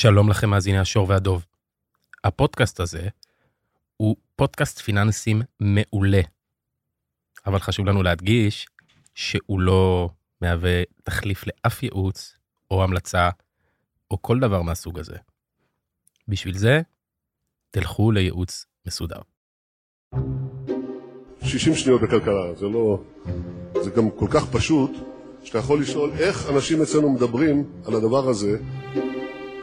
שלום לכם מאזיני השור והדוב. הפודקאסט הזה הוא פודקאסט פיננסים מעולה. אבל חשוב לנו להדגיש שהוא לא מהווה תחליף לאף ייעוץ או המלצה או כל דבר מהסוג הזה. בשביל זה, תלכו לייעוץ מסודר. 60 שניות בכלכלה, זה לא... זה גם כל כך פשוט, שאתה יכול לשאול איך אנשים אצלנו מדברים על הדבר הזה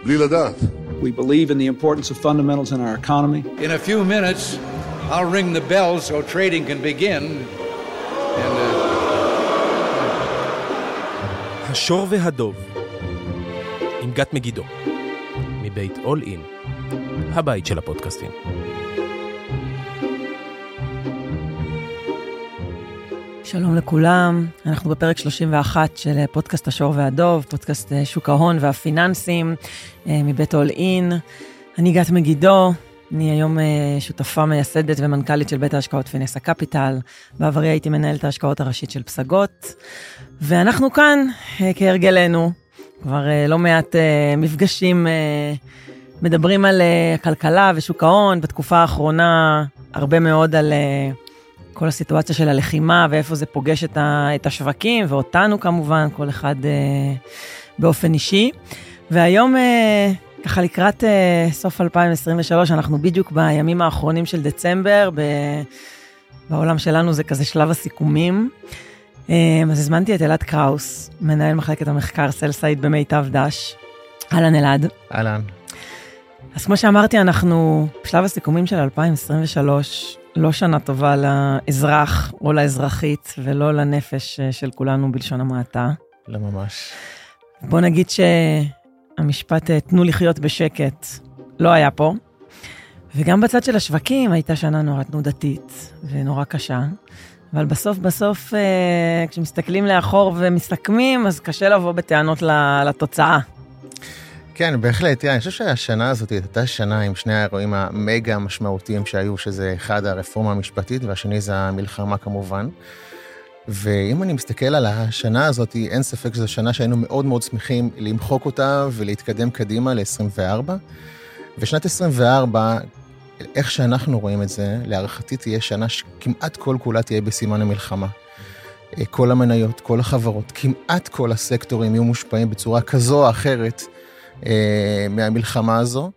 בלי לדעת. We believe in the importance of fundamentals in our economy. In a few minutes, I'll ring the bell so trading can begin. And, uh, השור והדוב, עם גת מגידו, מבית אול אין, הבית של הפודקאסטים. שלום לכולם, אנחנו בפרק 31 של פודקאסט השור והדוב, פודקאסט אה, שוק ההון והפיננסים אה, מבית אול אין. אני גת מגידו, אני היום אה, שותפה מייסדת ומנכ"לית של בית ההשקעות פינסה קפיטל. בעברי הייתי מנהלת ההשקעות הראשית של פסגות. ואנחנו כאן, כהרגלנו, כבר לא מעט מפגשים מדברים על הכלכלה ושוק ההון, בתקופה האחרונה הרבה מאוד על כל הסיטואציה של הלחימה ואיפה זה פוגש את, ה, את השווקים, ואותנו כמובן, כל אחד אה, באופן אישי. והיום, אה, ככה לקראת אה, סוף 2023, אנחנו בדיוק בימים האחרונים של דצמבר, ב, בעולם שלנו זה כזה שלב הסיכומים. אה, אז הזמנתי את אלעד קראוס, מנהל מחלקת המחקר sell side במיטב דש. אהלן אלעד. אהלן. אז כמו שאמרתי, אנחנו בשלב הסיכומים של 2023, לא שנה טובה לאזרח או לאזרחית, ולא לנפש אה, של כולנו בלשון המעטה. לא ממש. בוא נגיד שהמשפט אה, תנו לחיות בשקט לא היה פה, וגם בצד של השווקים הייתה שנה נורא תנודתית ונורא קשה. אבל בסוף בסוף, אה, כשמסתכלים לאחור ומסתכמים, אז קשה לבוא בטענות לתוצאה. כן, בהחלט. תראה, אני חושב שהשנה הזאת הייתה שנה עם שני האירועים המגה המשמעותיים שהיו, שזה אחד הרפורמה המשפטית והשני זה המלחמה כמובן. ואם אני מסתכל על השנה הזאת, אין ספק שזו שנה שהיינו מאוד מאוד שמחים למחוק אותה ולהתקדם קדימה ל-24. ושנת 24, איך שאנחנו רואים את זה, להערכתי תהיה שנה שכמעט כל כולה תהיה בסימן המלחמה. כל המניות, כל החברות, כמעט כל הסקטורים יהיו מושפעים בצורה כזו או אחרת מהמלחמה הזו.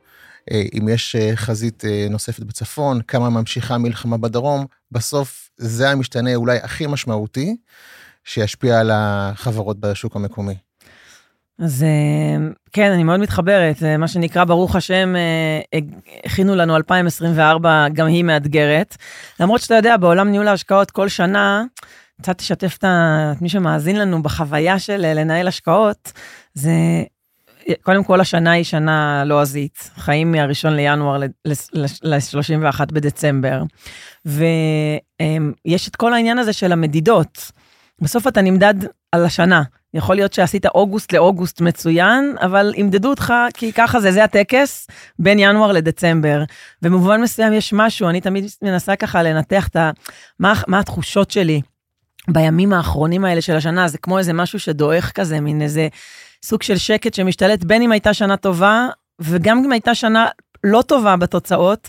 אה, אם יש אה, חזית נוספת בצפון, כמה ממשיכה המלחמה בדרום, בסוף זה המשתנה אולי הכי משמעותי שישפיע על החברות בשוק המקומי. אז כן, אני מאוד מתחברת. מה שנקרא, ברוך השם, הכינו לנו 2024, גם היא מאתגרת. למרות שאתה יודע, בעולם ניהול ההשקעות כל שנה, קצת תשתף את מי שמאזין לנו בחוויה של לנהל השקעות, זה קודם כל השנה היא שנה לועזית, לא חיים מהראשון לינואר ל-31 בדצמבר. ויש את כל העניין הזה של המדידות. בסוף אתה נמדד על השנה. יכול להיות שעשית אוגוסט לאוגוסט מצוין, אבל ימדדו אותך, כי ככה זה, זה הטקס, בין ינואר לדצמבר. במובן מסוים יש משהו, אני תמיד מנסה ככה לנתח את ה... מה, מה התחושות שלי בימים האחרונים האלה של השנה, זה כמו איזה משהו שדועך כזה, מין איזה סוג של שקט שמשתלט, בין אם הייתה שנה טובה, וגם אם הייתה שנה לא טובה בתוצאות,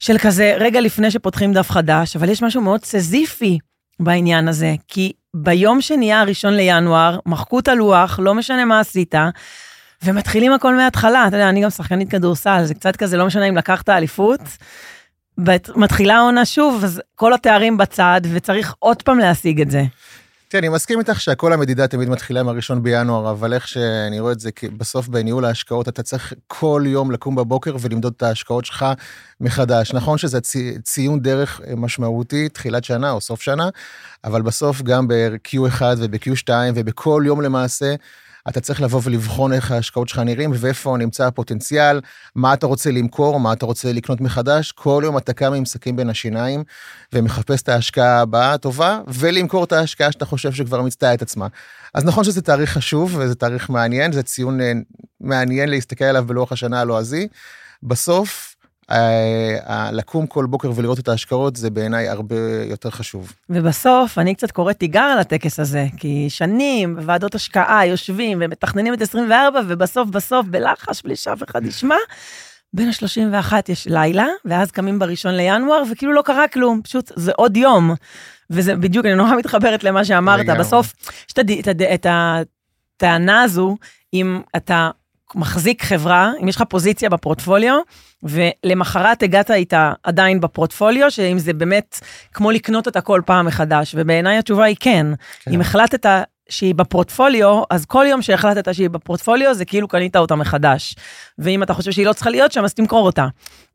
של כזה רגע לפני שפותחים דף חדש, אבל יש משהו מאוד סזיפי בעניין הזה, כי ביום שנהיה הראשון לינואר, מחקו את הלוח, לא משנה מה עשית, ומתחילים הכל מההתחלה. אתה יודע, אני גם שחקנית כדורסל, זה קצת כזה, לא משנה אם לקחת אליפות, מתחילה העונה שוב, אז כל התארים בצד, וצריך עוד פעם להשיג את זה. תראה, אני מסכים איתך שהכל המדידה תמיד מתחילה מהראשון בינואר, אבל איך שאני רואה את זה, בסוף בניהול ההשקעות אתה צריך כל יום לקום בבוקר ולמדוד את ההשקעות שלך מחדש. נכון שזה צי, ציון דרך משמעותי, תחילת שנה או סוף שנה, אבל בסוף גם ב-Q1 וב-Q2 ובכל יום למעשה, אתה צריך לבוא ולבחון איך ההשקעות שלך נראים ואיפה נמצא הפוטנציאל, מה אתה רוצה למכור, מה אתה רוצה לקנות מחדש. כל יום אתה קם עם סכין בין השיניים ומחפש את ההשקעה הבאה הטובה, ולמכור את ההשקעה שאתה חושב שכבר מיצתה את עצמה. אז נכון שזה תאריך חשוב וזה תאריך מעניין, זה ציון אה, מעניין להסתכל עליו בלוח השנה הלועזי. בסוף, לקום כל בוקר ולראות את ההשקעות זה בעיניי הרבה יותר חשוב. ובסוף, אני קצת קוראת תיגר על הטקס הזה, כי שנים בוועדות השקעה יושבים ומתכננים את 24, ובסוף בסוף בלחש, בלי שאף אחד ישמע, בין ה-31 יש לילה, ואז קמים בראשון לינואר, וכאילו לא קרה כלום, פשוט זה עוד יום. וזה בדיוק, אני נורא מתחברת למה שאמרת, לגמרי. בסוף, יש את הטענה הזו, אם אתה מחזיק חברה, אם יש לך פוזיציה בפורטפוליו, ולמחרת הגעת איתה עדיין בפורטפוליו, שאם זה באמת כמו לקנות אותה כל פעם מחדש, ובעיניי התשובה היא כן. כן. אם החלטת שהיא בפורטפוליו, אז כל יום שהחלטת שהיא בפורטפוליו, זה כאילו קנית אותה מחדש. ואם אתה חושב שהיא לא צריכה להיות שם, אז תמכור אותה.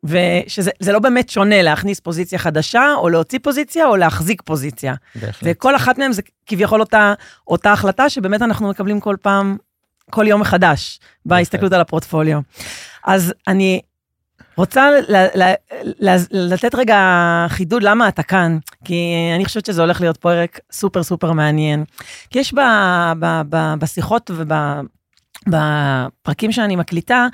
ושזה זה לא באמת שונה להכניס פוזיציה חדשה, או להוציא פוזיציה, או להחזיק פוזיציה. בהחלט. וכל אחת מהן זה כביכול אותה, אותה החלטה שבאמת אנחנו מקבלים כל פעם, כל יום מחדש, בהסתכלות על הפורטפוליו. אז אני רוצה לתת רגע חידוד למה אתה כאן, כי אני חושבת שזה הולך להיות פרק סופר סופר מעניין. כי יש בשיחות ובפרקים שאני מקליטה,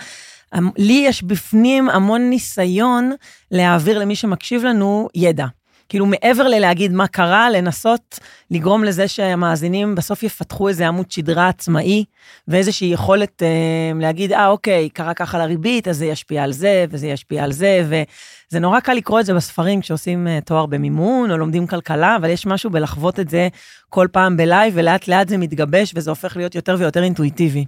אמ, לי יש בפנים המון ניסיון להעביר למי שמקשיב לנו ידע. כאילו מעבר ללהגיד מה קרה, לנסות לגרום לזה שהמאזינים בסוף יפתחו איזה עמוד שדרה עצמאי, ואיזושהי יכולת אה, להגיד, אה, אוקיי, קרה ככה לריבית, אז זה ישפיע על זה, וזה ישפיע על זה, וזה נורא קל לקרוא את זה בספרים כשעושים אה, תואר במימון, או לומדים כלכלה, אבל יש משהו בלחוות את זה כל פעם ב live, ולאט לאט זה מתגבש, וזה הופך להיות יותר ויותר אינטואיטיבי.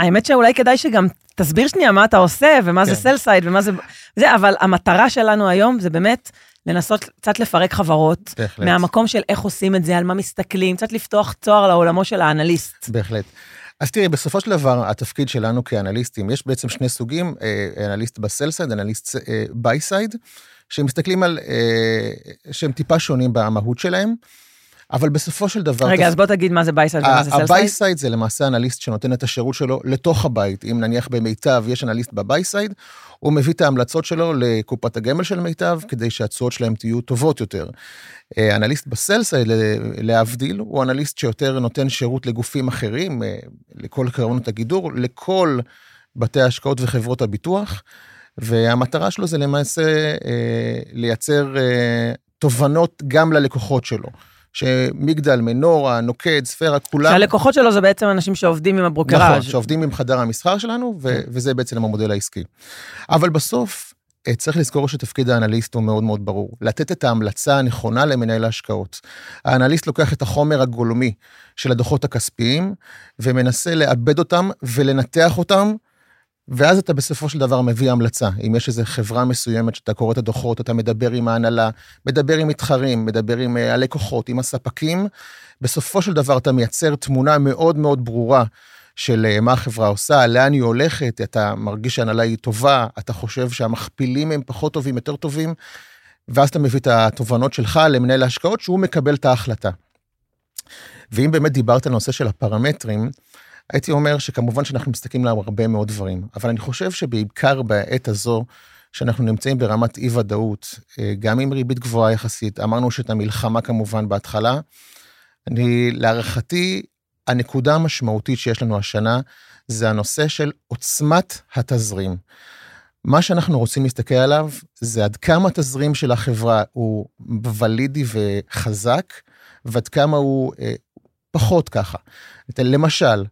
והאמת שאולי כדאי שגם תסביר שנייה מה אתה עושה, ומה זה כן. sell side, ומה זה... זה, אבל המטרה שלנו היום זה באמת לנסות קצת לפרק חברות, בהחלט. מהמקום של איך עושים את זה, על מה מסתכלים, קצת לפתוח צוהר לעולמו של האנליסט. בהחלט. אז תראי, בסופו של דבר, התפקיד שלנו כאנליסטים, יש בעצם שני סוגים, אה, אנליסט ב sell-side, אנליסט buy-side, שמסתכלים על, אה, שהם טיפה שונים במהות שלהם, אבל בסופו של דבר... רגע, אז בוא תגיד מה זה buy side ומה זה sell side. ה buy side זה למעשה אנליסט שנותן את השירות שלו לתוך הבית. אם נניח במיטב יש אנליסט ב buy side, הוא מביא את ההמלצות שלו לקופת הגמל של מיטב, כדי שהתשואות שלהם תהיו טובות יותר. אה, אנליסט בסלסייד, להבדיל, הוא אנליסט שיותר נותן שירות לגופים אחרים, אה, לכל קרנות הגידור, לכל בתי ההשקעות וחברות הביטוח, והמטרה שלו זה למעשה אה, לייצר תובנות גם ללקוחות שלו. שמגדל, מנורה, נוקד, ספירה, כולם... שהלקוחות שלו זה בעצם אנשים שעובדים עם הברוקראז'. נכון, שעובדים עם חדר המסחר שלנו, ו- וזה בעצם המודל העסקי. אבל בסוף, אה, צריך לזכור שתפקיד האנליסט הוא מאוד מאוד ברור. לתת את ההמלצה הנכונה למנהל ההשקעות. האנליסט לוקח את החומר הגולמי של הדוחות הכספיים, ומנסה לעבד אותם ולנתח אותם, ואז אתה בסופו של דבר מביא המלצה. אם יש איזו חברה מסוימת שאתה קורא את הדוחות, אתה מדבר עם ההנהלה, מדבר עם מתחרים, מדבר עם אה, הלקוחות, עם הספקים, בסופו של דבר אתה מייצר תמונה מאוד מאוד ברורה של אה, מה החברה עושה, לאן היא הולכת, אתה מרגיש שההנהלה היא טובה, אתה חושב שהמכפילים הם פחות טובים, יותר טובים, ואז אתה מביא את התובנות שלך למנהל ההשקעות, שהוא מקבל את ההחלטה. ואם באמת דיברת על הנושא של הפרמטרים, הייתי אומר שכמובן שאנחנו מסתכלים על הרבה מאוד דברים, אבל אני חושב שבעיקר בעת הזו, שאנחנו נמצאים ברמת אי ודאות, אה, גם עם ריבית גבוהה יחסית, אמרנו שאת המלחמה כמובן בהתחלה, אני, להערכתי, הנקודה המשמעותית שיש לנו השנה, זה הנושא של עוצמת התזרים. מה שאנחנו רוצים להסתכל עליו, זה עד כמה התזרים של החברה הוא ולידי וחזק, ועד כמה הוא אה, פחות ככה. למשל,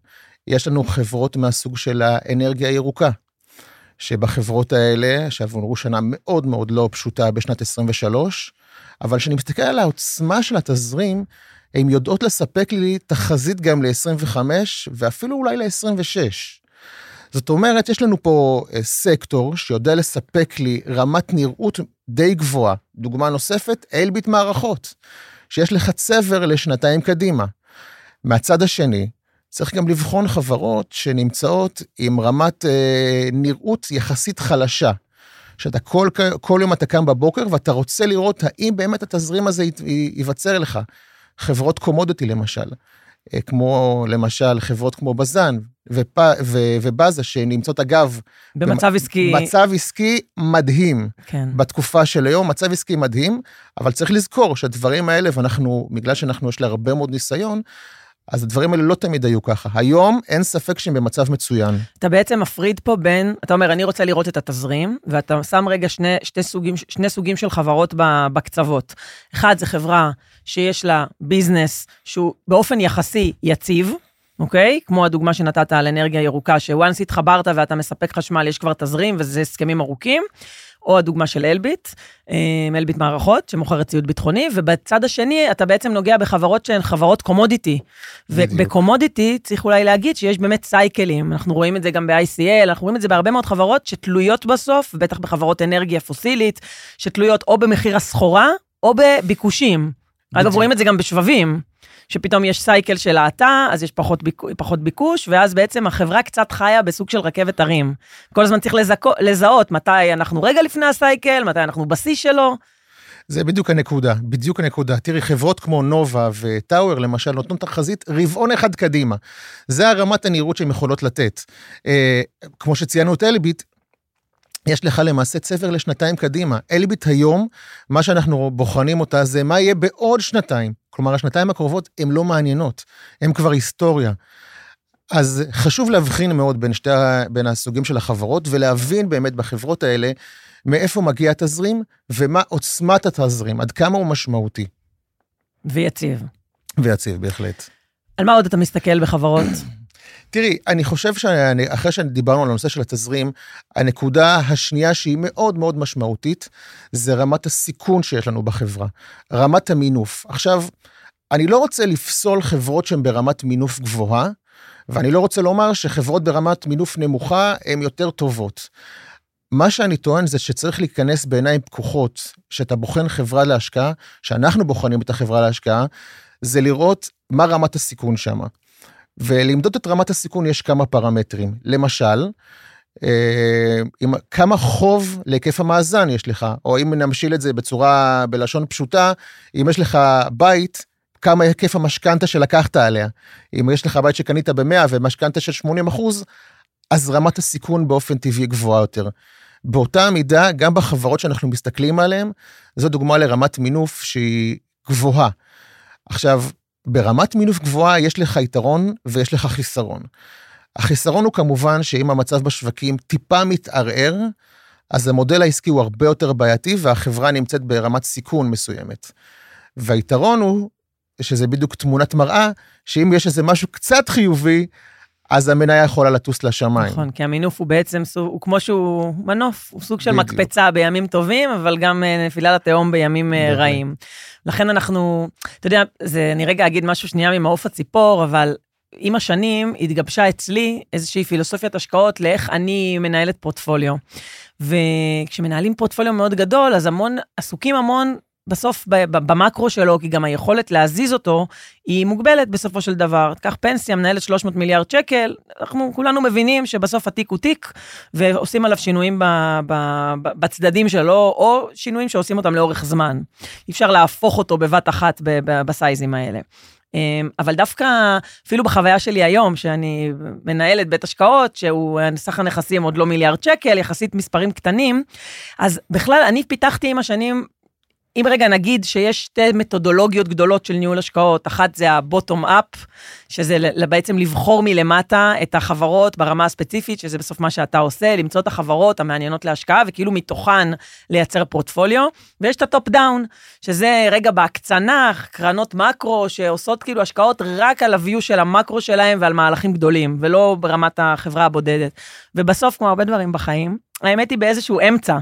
יש לנו חברות מהסוג של האנרגיה הירוקה, שבחברות האלה, שעברו שנה מאוד מאוד לא פשוטה בשנת 23, אבל כשאני מסתכל על העוצמה של התזרים, הן יודעות לספק לי תחזית גם ל-25 ואפילו אולי ל-26. זאת אומרת, יש לנו פה אה, סקטור שיודע לספק לי רמת נראות די גבוהה. דוגמה נוספת, אלביט מערכות, שיש לך צבר לשנתיים קדימה. מהצד השני, צריך גם לבחון חברות שנמצאות עם רמת אה, נראות יחסית חלשה. שאתה כל, כל יום אתה קם בבוקר ואתה רוצה לראות האם באמת התזרים הזה ייווצר לך. חברות קומודיטי למשל, אה, כמו למשל חברות כמו בזן ופ, ו, ובאזה שנמצאות אגב... במצב עסקי... מצב עסקי מדהים. כן. בתקופה של היום, מצב עסקי מדהים, אבל צריך לזכור שהדברים האלה, ואנחנו, בגלל שאנחנו יש לה הרבה מאוד ניסיון, אז הדברים האלה לא תמיד היו ככה. היום אין ספק שהם במצב מצוין. אתה בעצם מפריד פה בין, אתה אומר, אני רוצה לראות את התזרים, ואתה שם רגע שני, שתי סוגים, שני סוגים של חברות בקצוות. אחד, זה חברה שיש לה ביזנס שהוא באופן יחסי יציב, אוקיי? כמו הדוגמה שנתת על אנרגיה ירוקה, שוואנס התחברת ואתה מספק חשמל, יש כבר תזרים וזה הסכמים ארוכים. או הדוגמה של אלביט, אה, אלביט מערכות, שמוכרת ציוד ביטחוני, ובצד השני אתה בעצם נוגע בחברות שהן חברות קומודיטי. ובקומודיטי צריך אולי להגיד שיש באמת סייקלים, אנחנו רואים את זה גם ב-ICL, אנחנו רואים את זה בהרבה מאוד חברות שתלויות בסוף, בטח בחברות אנרגיה פוסילית, שתלויות או במחיר הסחורה או בביקושים. אגב, רואים את זה גם בשבבים. שפתאום יש סייקל של האטה, אז יש פחות, ביק, פחות ביקוש, ואז בעצם החברה קצת חיה בסוג של רכבת הרים. כל הזמן צריך לזכו, לזהות מתי אנחנו רגע לפני הסייקל, מתי אנחנו בשיא שלו. זה בדיוק הנקודה, בדיוק הנקודה. תראי, חברות כמו נובה וטאוור, למשל, נותנות תחזית רבעון אחד קדימה. זה הרמת הנראות שהן יכולות לתת. אה, כמו שציינו את אלביט, יש לך למעשה צבר לשנתיים קדימה. אלביט היום, מה שאנחנו בוחנים אותה זה מה יהיה בעוד שנתיים. כלומר, השנתיים הקרובות הן לא מעניינות, הן כבר היסטוריה. אז חשוב להבחין מאוד בין, שתי, בין הסוגים של החברות, ולהבין באמת בחברות האלה מאיפה מגיע התזרים, ומה עוצמת התזרים, עד כמה הוא משמעותי. ויציב. ויציב, בהחלט. על מה עוד אתה מסתכל בחברות? תראי, אני חושב שאחרי שדיברנו על הנושא של התזרים, הנקודה השנייה שהיא מאוד מאוד משמעותית, זה רמת הסיכון שיש לנו בחברה, רמת המינוף. עכשיו, אני לא רוצה לפסול חברות שהן ברמת מינוף גבוהה, ואני לא רוצה לומר שחברות ברמת מינוף נמוכה הן יותר טובות. מה שאני טוען זה שצריך להיכנס בעיניים פקוחות, שאתה בוחן חברה להשקעה, שאנחנו בוחנים את החברה להשקעה, זה לראות מה רמת הסיכון שם. ולמדוד את רמת הסיכון יש כמה פרמטרים. למשל, אה, עם כמה חוב להיקף המאזן יש לך, או אם נמשיל את זה בצורה, בלשון פשוטה, אם יש לך בית, כמה היקף המשכנתה שלקחת עליה. אם יש לך בית שקנית ב-100 ומשכנתה של 80 אחוז, אז רמת הסיכון באופן טבעי גבוהה יותר. באותה מידה, גם בחברות שאנחנו מסתכלים עליהן, זו דוגמה לרמת מינוף שהיא גבוהה. עכשיו, ברמת מינוף גבוהה יש לך יתרון ויש לך חיסרון. החיסרון הוא כמובן שאם המצב בשווקים טיפה מתערער, אז המודל העסקי הוא הרבה יותר בעייתי והחברה נמצאת ברמת סיכון מסוימת. והיתרון הוא, שזה בדיוק תמונת מראה, שאם יש איזה משהו קצת חיובי, אז המניה יכולה לטוס לשמיים. נכון, כי המינוף הוא בעצם, הוא כמו שהוא מנוף, הוא סוג של בדיוק. מקפצה בימים טובים, אבל גם אה, נפילה לתהום בימים אה, בדיוק. רעים. לכן אנחנו, אתה יודע, זה, אני רגע אגיד משהו שנייה ממעוף הציפור, אבל עם השנים התגבשה אצלי איזושהי פילוסופיית השקעות לאיך אני מנהלת פורטפוליו. וכשמנהלים פורטפוליו מאוד גדול, אז המון, עסוקים המון בסוף במקרו שלו, כי גם היכולת להזיז אותו היא מוגבלת בסופו של דבר. קח פנסיה, מנהלת 300 מיליארד שקל, אנחנו כולנו מבינים שבסוף התיק הוא תיק, ועושים עליו שינויים ב, ב, ב, בצדדים שלו, או שינויים שעושים אותם לאורך זמן. אי אפשר להפוך אותו בבת אחת ב, ב, בסייזים האלה. אמ, אבל דווקא, אפילו בחוויה שלי היום, שאני מנהלת בית השקעות, שהוא סך הנכסים עוד לא מיליארד שקל, יחסית מספרים קטנים, אז בכלל, אני פיתחתי עם השנים אם רגע נגיד שיש שתי מתודולוגיות גדולות של ניהול השקעות, אחת זה ה-bottom up, שזה בעצם לבחור מלמטה את החברות ברמה הספציפית, שזה בסוף מה שאתה עושה, למצוא את החברות המעניינות להשקעה, וכאילו מתוכן לייצר פורטפוליו, ויש את ה top down, שזה רגע בהקצנה, קרנות מקרו, שעושות כאילו השקעות רק על ה-view של המקרו שלהם ועל מהלכים גדולים, ולא ברמת החברה הבודדת. ובסוף, כמו הרבה דברים בחיים, האמת היא באיזשהו אמצע.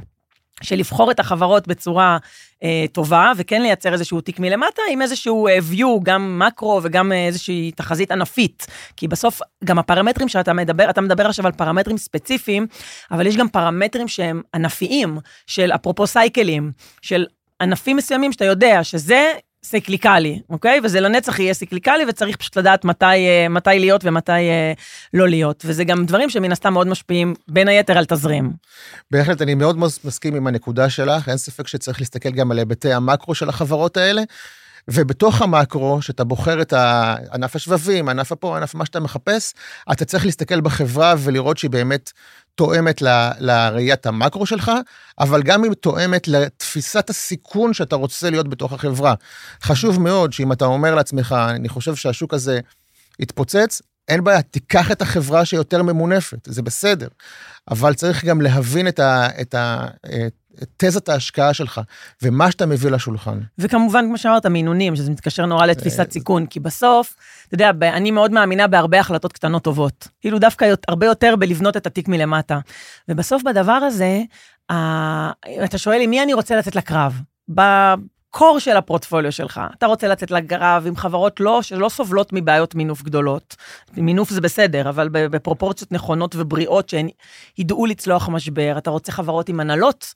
של לבחור את החברות בצורה אה, טובה, וכן לייצר איזשהו תיק מלמטה, עם איזשהו אה, view, גם מקרו וגם אה, איזושהי תחזית ענפית. כי בסוף, גם הפרמטרים שאתה מדבר, אתה מדבר עכשיו על פרמטרים ספציפיים, אבל יש גם פרמטרים שהם ענפיים, של אפרופו סייקלים, של ענפים מסוימים שאתה יודע שזה סיקליקלי, אוקיי? וזה לנצח יהיה סיקליקלי, וצריך פשוט לדעת מתי, אה, מתי להיות ומתי אה, לא להיות. וזה גם דברים שמן הסתם מאוד משפיעים, בין היתר, על תזרים. בהחלט, אני מאוד מסכים עם הנקודה שלך, אין ספק שצריך להסתכל גם על היבטי המקרו של החברות האלה. ובתוך המקרו, שאתה בוחר את ענף השבבים, ענף הפה, ענף מה שאתה מחפש, אתה צריך להסתכל בחברה ולראות שהיא באמת תואמת ל, לראיית המקרו שלך, אבל גם היא תואמת לתפיסת הסיכון שאתה רוצה להיות בתוך החברה. חשוב מאוד שאם אתה אומר לעצמך, אני חושב שהשוק הזה התפוצץ, אין בעיה, תיקח את החברה שיותר ממונפת, זה בסדר. אבל צריך גם להבין את, ה, את, ה, את תזת ההשקעה שלך, ומה שאתה מביא לשולחן. וכמובן, כמו שאמרת, מינונים, שזה מתקשר נורא לתפיסת סיכון, כי בסוף, אתה יודע, אני מאוד מאמינה בהרבה החלטות קטנות טובות. כאילו דווקא הרבה יותר בלבנות את התיק מלמטה. ובסוף בדבר הזה, אתה שואל לי, מי אני רוצה לצאת לקרב? בקור של הפורטפוליו שלך. אתה רוצה לצאת לקרב עם חברות לא, שלא סובלות מבעיות מינוף גדולות. מינוף זה בסדר, אבל בפרופורציות נכונות ובריאות שהן ידעו לצלוח משבר. אתה רוצה חברות עם הנהלות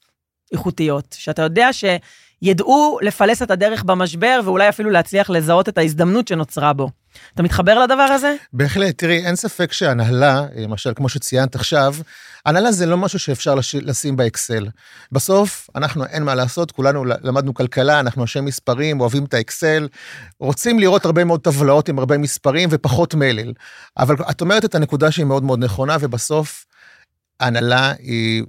איכותיות, שאתה יודע שידעו לפלס את הדרך במשבר ואולי אפילו להצליח לזהות את ההזדמנות שנוצרה בו. אתה מתחבר לדבר הזה? בהחלט, תראי, אין ספק שהנהלה, למשל, כמו שציינת עכשיו, הנהלה זה לא משהו שאפשר לש... לשים באקסל. בסוף, אנחנו, אין מה לעשות, כולנו למדנו כלכלה, אנחנו אנשי מספרים, אוהבים את האקסל, רוצים לראות הרבה מאוד טבלאות עם הרבה מספרים ופחות מלל. אבל את אומרת את הנקודה שהיא מאוד מאוד נכונה, ובסוף, ההנהלה היא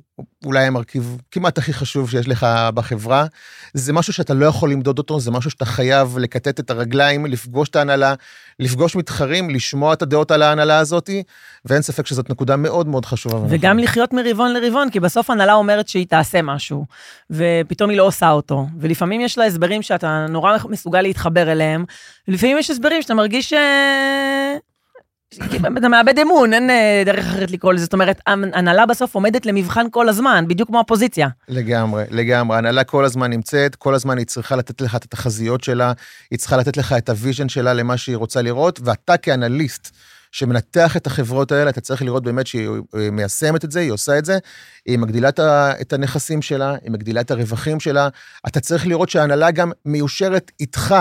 אולי המרכיב כמעט הכי חשוב שיש לך בחברה. זה משהו שאתה לא יכול למדוד אותו, זה משהו שאתה חייב לקטט את הרגליים, לפגוש את ההנהלה, לפגוש מתחרים, לשמוע את הדעות על ההנהלה הזאת, ואין ספק שזאת נקודה מאוד מאוד חשובה. וגם ונכון. לחיות מרבעון לרבעון, כי בסוף הנהלה אומרת שהיא תעשה משהו, ופתאום היא לא עושה אותו. ולפעמים יש לה הסברים שאתה נורא מסוגל להתחבר אליהם, ולפעמים יש הסברים שאתה מרגיש ש... אתה מאבד אמון, אין אה, דרך אחרת לקרוא לזה. זאת אומרת, הנהלה בסוף עומדת למבחן כל הזמן, בדיוק כמו הפוזיציה. לגמרי, לגמרי. הנהלה כל הזמן נמצאת, כל הזמן היא צריכה לתת לך את התחזיות שלה, היא צריכה לתת לך את ה vision שלה למה שהיא רוצה לראות, ואתה כאנליסט, שמנתח את החברות האלה, אתה צריך לראות באמת שהיא מיישמת את זה, היא עושה את זה, היא מגדילה את הנכסים שלה, היא מגדילה את הרווחים שלה, אתה צריך לראות שההנהלה גם מיושרת איתך.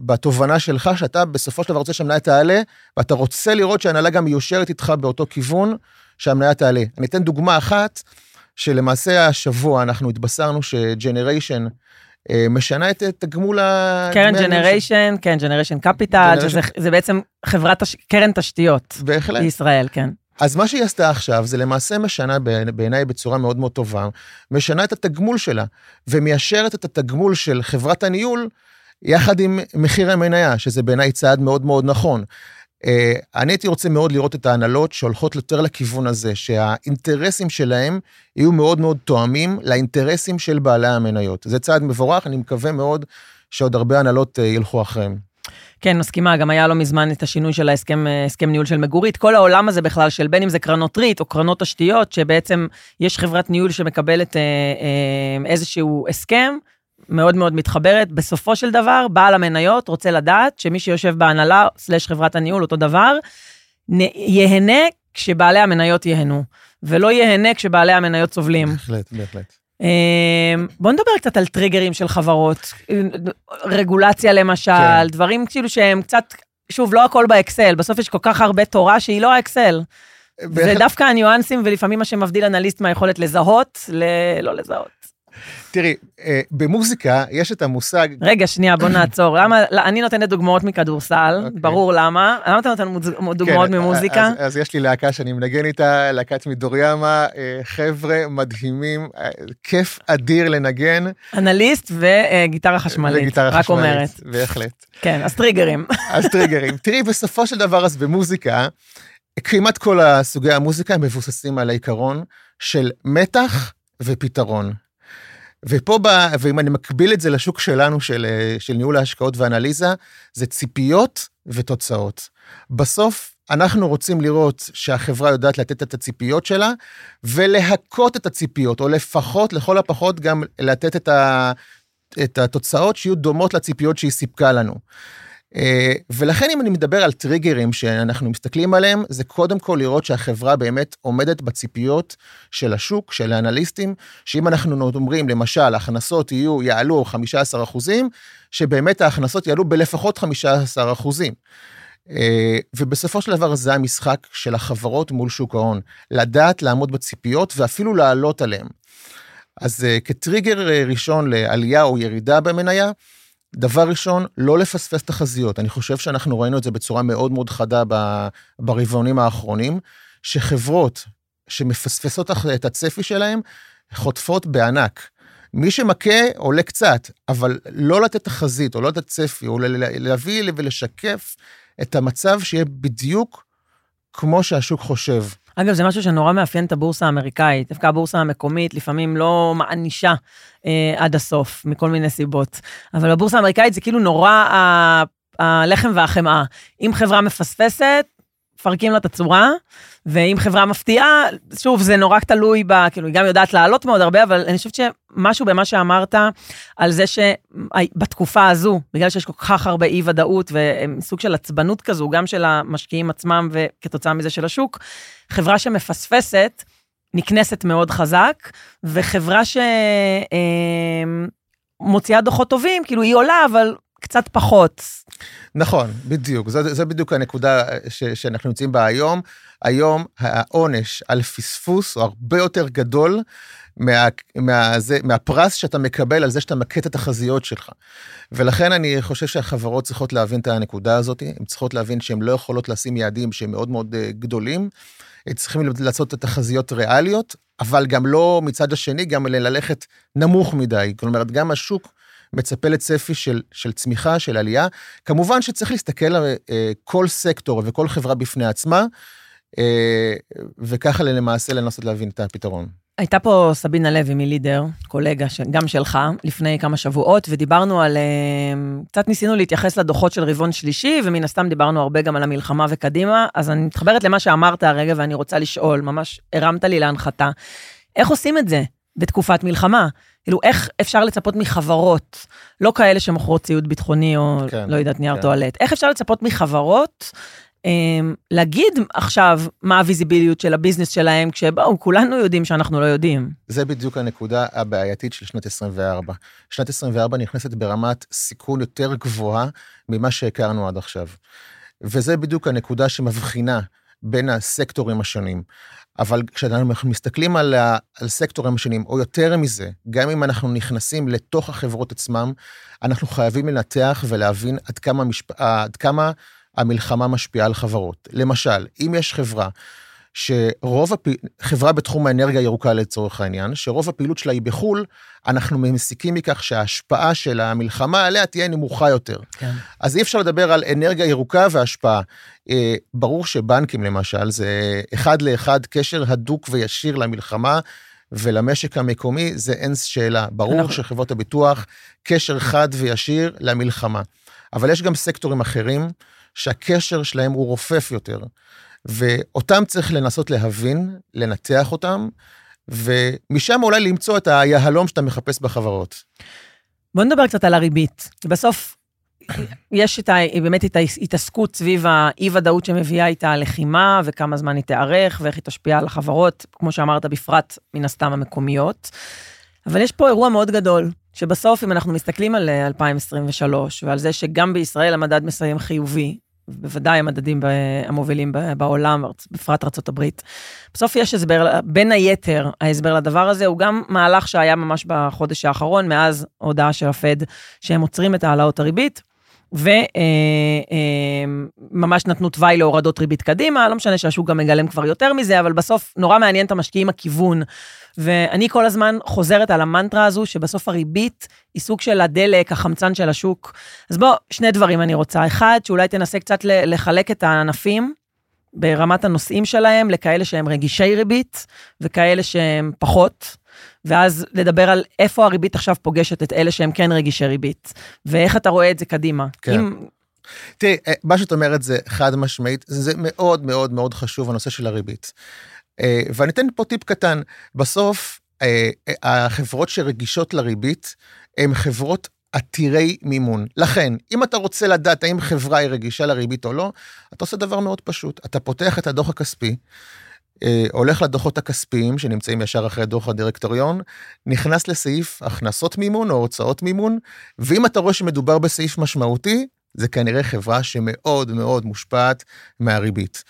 בתובנה שלך, שאתה בסופו של דבר רוצה שהמניה תעלה, ואתה רוצה לראות שההנהלה גם מיושרת איתך באותו כיוון שהמניה תעלה. אני אתן דוגמה אחת, שלמעשה השבוע אנחנו התבשרנו שג'נריישן אה, משנה את תגמול ה... קרן ג'נריישן, כן, ג'נריישן קפיטל, שזה בעצם חברת, קרן תשתיות. בהחלט. בישראל, כן. אז מה שהיא עשתה עכשיו, זה למעשה משנה בעיניי בצורה מאוד מאוד טובה, משנה את התגמול שלה, ומיישרת את התגמול של חברת הניהול יחד עם מחיר המניה, שזה בעיניי צעד מאוד מאוד נכון. אה, אני הייתי רוצה מאוד לראות את ההנהלות שהולכות יותר לכיוון הזה, שהאינטרסים שלהם יהיו מאוד מאוד תואמים לאינטרסים של בעלי המניות. זה צעד מבורך, אני מקווה מאוד שעוד הרבה הנהלות אה, ילכו אחריהם. כן, מסכימה, גם היה לא מזמן את השינוי של ההסכם אה, הסכם ניהול של מגורית. כל העולם הזה בכלל, של בין אם זה קרנות ריט או קרנות תשתיות, שבעצם יש חברת ניהול שמקבלת אה, אה, איזשהו הסכם, מאוד מאוד מתחברת. בסופו של דבר, בעל המניות רוצה לדעת שמי שיושב בהנהלה, סלש חברת הניהול, אותו דבר, ייהנה כשבעלי המניות ייהנו, ולא ייהנה כשבעלי המניות סובלים. בהחלט, בהחלט. אמ, בוא נדבר קצת על טריגרים של חברות, רגולציה למשל, כן. דברים כאילו שהם קצת, שוב, לא הכל באקסל, בסוף יש כל כך הרבה תורה שהיא לא האקסל. זה דווקא הניואנסים, ולפעמים מה שמבדיל אנליסט מהיכולת לזהות, ללא לזהות. תראי, אה, במוזיקה יש את המושג... רגע, שנייה, בוא נעצור. למה, לא, אני נותנת דוגמאות מכדורסל, okay. אוקיי. ברור למה. למה אתה נותן דוגמאות כן, ממוזיקה? אז, אז יש לי להקה שאני מנגן איתה, להקת מדוריאמה, אה, חבר'ה מדהימים, אה, כיף אדיר לנגן. אנליסט וגיטרה חשמלית, וגיטרה רק חשמלית, אומרת. בהחלט. כן, אז טריגרים. אז טריגרים. תראי, בסופו של דבר, אז במוזיקה, כמעט כל הסוגי המוזיקה מבוססים על העיקרון של מתח ופתרון. ופה, ב, ואם אני מקביל את זה לשוק שלנו, של, של ניהול ההשקעות ואנליזה, זה ציפיות ותוצאות. בסוף, אנחנו רוצים לראות שהחברה יודעת לתת את הציפיות שלה, ולהכות את הציפיות, או לפחות, לכל הפחות, גם לתת את, ה, את התוצאות שיהיו דומות לציפיות שהיא סיפקה לנו. אה, ולכן אם אני מדבר על טריגרים שאנחנו מסתכלים עליהם, זה קודם כל לראות שהחברה באמת עומדת בציפיות של השוק, של האנליסטים, שאם אנחנו אומרים, למשל, הכנסות יהיו, יעלו 15 אחוזים, שבאמת ההכנסות יעלו בלפחות 15 אחוזים. אה, ובסופו של דבר זה המשחק של החברות מול שוק ההון, לדעת לעמוד בציפיות ואפילו לעלות עליהן. אז אה, כטריגר ראשון לעלייה או ירידה במניה, דבר ראשון, לא לפספס תחזיות. אני חושב שאנחנו ראינו את זה בצורה מאוד מאוד חדה ברבעונים האחרונים, שחברות שמפספסות את הצפי שלהם, חוטפות בענק. מי שמכה עולה קצת, אבל לא לתת תחזית או לא לתת צפי, או להביא ולשקף את המצב שיהיה בדיוק כמו שהשוק חושב. אגב, זה משהו שנורא מאפיין את הבורסה האמריקאית. דווקא הבורסה המקומית לפעמים לא מענישה אה, עד הסוף, מכל מיני סיבות. אבל בבורסה האמריקאית זה כאילו נורא הלחם והחמאה. אם חברה מפספסת, מפרקים לה את הצורה, ואם חברה מפתיעה, שוב, זה נורא תלוי ב... כאילו, היא גם יודעת לעלות מאוד הרבה, אבל אני חושבת שמשהו במה שאמרת, על זה שבתקופה הזו, בגלל שיש כל כך הרבה אי-ודאות וסוג של עצבנות כזו, גם של המשקיעים עצמם וכתוצאה מזה של השוק, חברה שמפספסת, נקנסת מאוד חזק, וחברה שמוציאה דוחות טובים, כאילו היא עולה, אבל קצת פחות. נכון, בדיוק. זו, זו בדיוק הנקודה ש, שאנחנו נמצאים בה היום. היום העונש על פספוס הוא הרבה יותר גדול מה, מה, זה, מהפרס שאתה מקבל על זה שאתה מכה את התחזיות שלך. ולכן אני חושב שהחברות צריכות להבין את הנקודה הזאת, הן צריכות להבין שהן לא יכולות לשים יעדים שהם מאוד מאוד אה, גדולים. צריכים לעשות את התחזיות ריאליות, אבל גם לא מצד השני, גם ללכת נמוך מדי. כלומר, גם השוק מצפה לצפי של, של צמיחה, של עלייה. כמובן שצריך להסתכל על אה, כל סקטור וכל חברה בפני עצמה, אה, וככה למעשה לנסות להבין את הפתרון. הייתה פה סבינה לוי מלידר, קולגה ש... גם שלך, לפני כמה שבועות, ודיברנו על... אה, קצת ניסינו להתייחס לדוחות של רבעון שלישי, ומן הסתם דיברנו הרבה גם על המלחמה וקדימה, אז אני מתחברת למה שאמרת הרגע, ואני רוצה לשאול, ממש הרמת לי להנחתה. איך עושים את זה בתקופת מלחמה? כאילו, איך אפשר לצפות מחברות, לא כאלה שמוכרות ציוד ביטחוני או כן, לא יודעת, נייר כן. טואלט, איך אפשר לצפות מחברות אמ, להגיד עכשיו מה הוויזיביליות של הביזנס שלהם, כשבואו, כולנו יודעים שאנחנו לא יודעים. זה בדיוק הנקודה הבעייתית של שנת 24. שנת 24 נכנסת ברמת סיכון יותר גבוהה ממה שהכרנו עד עכשיו. וזה בדיוק הנקודה שמבחינה בין הסקטורים השונים. אבל כשאנחנו מסתכלים על, ה, על סקטורים השונים, או יותר מזה, גם אם אנחנו נכנסים לתוך החברות עצמם, אנחנו חייבים לנתח ולהבין עד כמה, משפ... עד כמה המלחמה משפיעה על חברות. למשל, אם יש חברה שרוב הפ... חברה בתחום האנרגיה הירוקה לצורך העניין, שרוב הפעילות שלה היא בחו"ל, אנחנו מסיקים מכך שההשפעה של המלחמה עליה תהיה נמוכה יותר. כן. אז אי אפשר לדבר על אנרגיה ירוקה והשפעה. אה, ברור שבנקים למשל, זה אחד לאחד קשר הדוק וישיר למלחמה. ולמשק המקומי זה אין שאלה. ברור אנחנו... שחברות הביטוח, קשר חד וישיר למלחמה. אבל יש גם סקטורים אחרים שהקשר שלהם הוא רופף יותר. ואותם צריך לנסות להבין, לנתח אותם, ומשם אולי למצוא את היהלום שאתה מחפש בחברות. בוא נדבר קצת על הריבית. בסוף יש את ה, באמת את ההתעסקות סביב האי-ודאות שמביאה איתה הלחימה, וכמה זמן היא תיארך, ואיך היא תשפיע על החברות, כמו שאמרת, בפרט מן הסתם המקומיות. אבל יש פה אירוע מאוד גדול, שבסוף, אם אנחנו מסתכלים על 2023, ועל זה שגם בישראל המדד מסיים חיובי, בוודאי המדדים המובילים בעולם, בפרט ארה"ב. בסוף יש הסבר, בין היתר, ההסבר לדבר הזה הוא גם מהלך שהיה ממש בחודש האחרון, מאז הודעה של הפד שהם עוצרים את העלאות הריבית. וממש אה, אה, נתנו תוואי להורדות ריבית קדימה, לא משנה שהשוק גם מגלם כבר יותר מזה, אבל בסוף נורא מעניין את המשקיעים הכיוון. ואני כל הזמן חוזרת על המנטרה הזו, שבסוף הריבית היא סוג של הדלק, החמצן של השוק. אז בוא, שני דברים אני רוצה. אחד, שאולי תנסה קצת לחלק את הענפים ברמת הנושאים שלהם לכאלה שהם רגישי ריבית וכאלה שהם פחות. ואז לדבר על איפה הריבית עכשיו פוגשת את אלה שהם כן רגישי ריבית, ואיך אתה רואה את זה קדימה. כן. אם... תראי, אה, מה שאת אומרת זה חד משמעית, זה מאוד מאוד מאוד חשוב, הנושא של הריבית. אה, ואני אתן פה טיפ קטן, בסוף אה, החברות שרגישות לריבית הן חברות עתירי מימון. לכן, אם אתה רוצה לדעת האם חברה היא רגישה לריבית או לא, אתה עושה דבר מאוד פשוט. אתה פותח את הדוח הכספי, הולך לדוחות הכספיים שנמצאים ישר אחרי דוח הדירקטוריון, נכנס לסעיף הכנסות מימון או הוצאות מימון, ואם אתה רואה שמדובר בסעיף משמעותי, זה כנראה חברה שמאוד מאוד מושפעת מהריבית.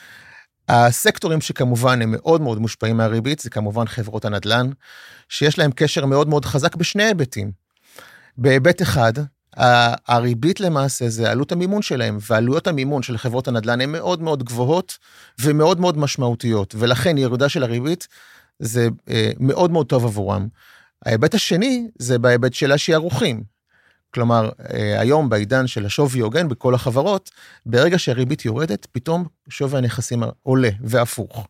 הסקטורים שכמובן הם מאוד מאוד מושפעים מהריבית, זה כמובן חברות הנדל"ן, שיש להם קשר מאוד מאוד חזק בשני היבטים. בהיבט אחד, הריבית למעשה זה עלות המימון שלהם, ועלויות המימון של חברות הנדל"ן הן מאוד מאוד גבוהות ומאוד מאוד משמעותיות, ולכן ירידה של הריבית זה אה, מאוד מאוד טוב עבורם. ההיבט השני זה בהיבט של השערוכים. כלומר, אה, היום בעידן של השווי הוגן בכל החברות, ברגע שהריבית יורדת, פתאום שווי הנכסים עולה, והפוך.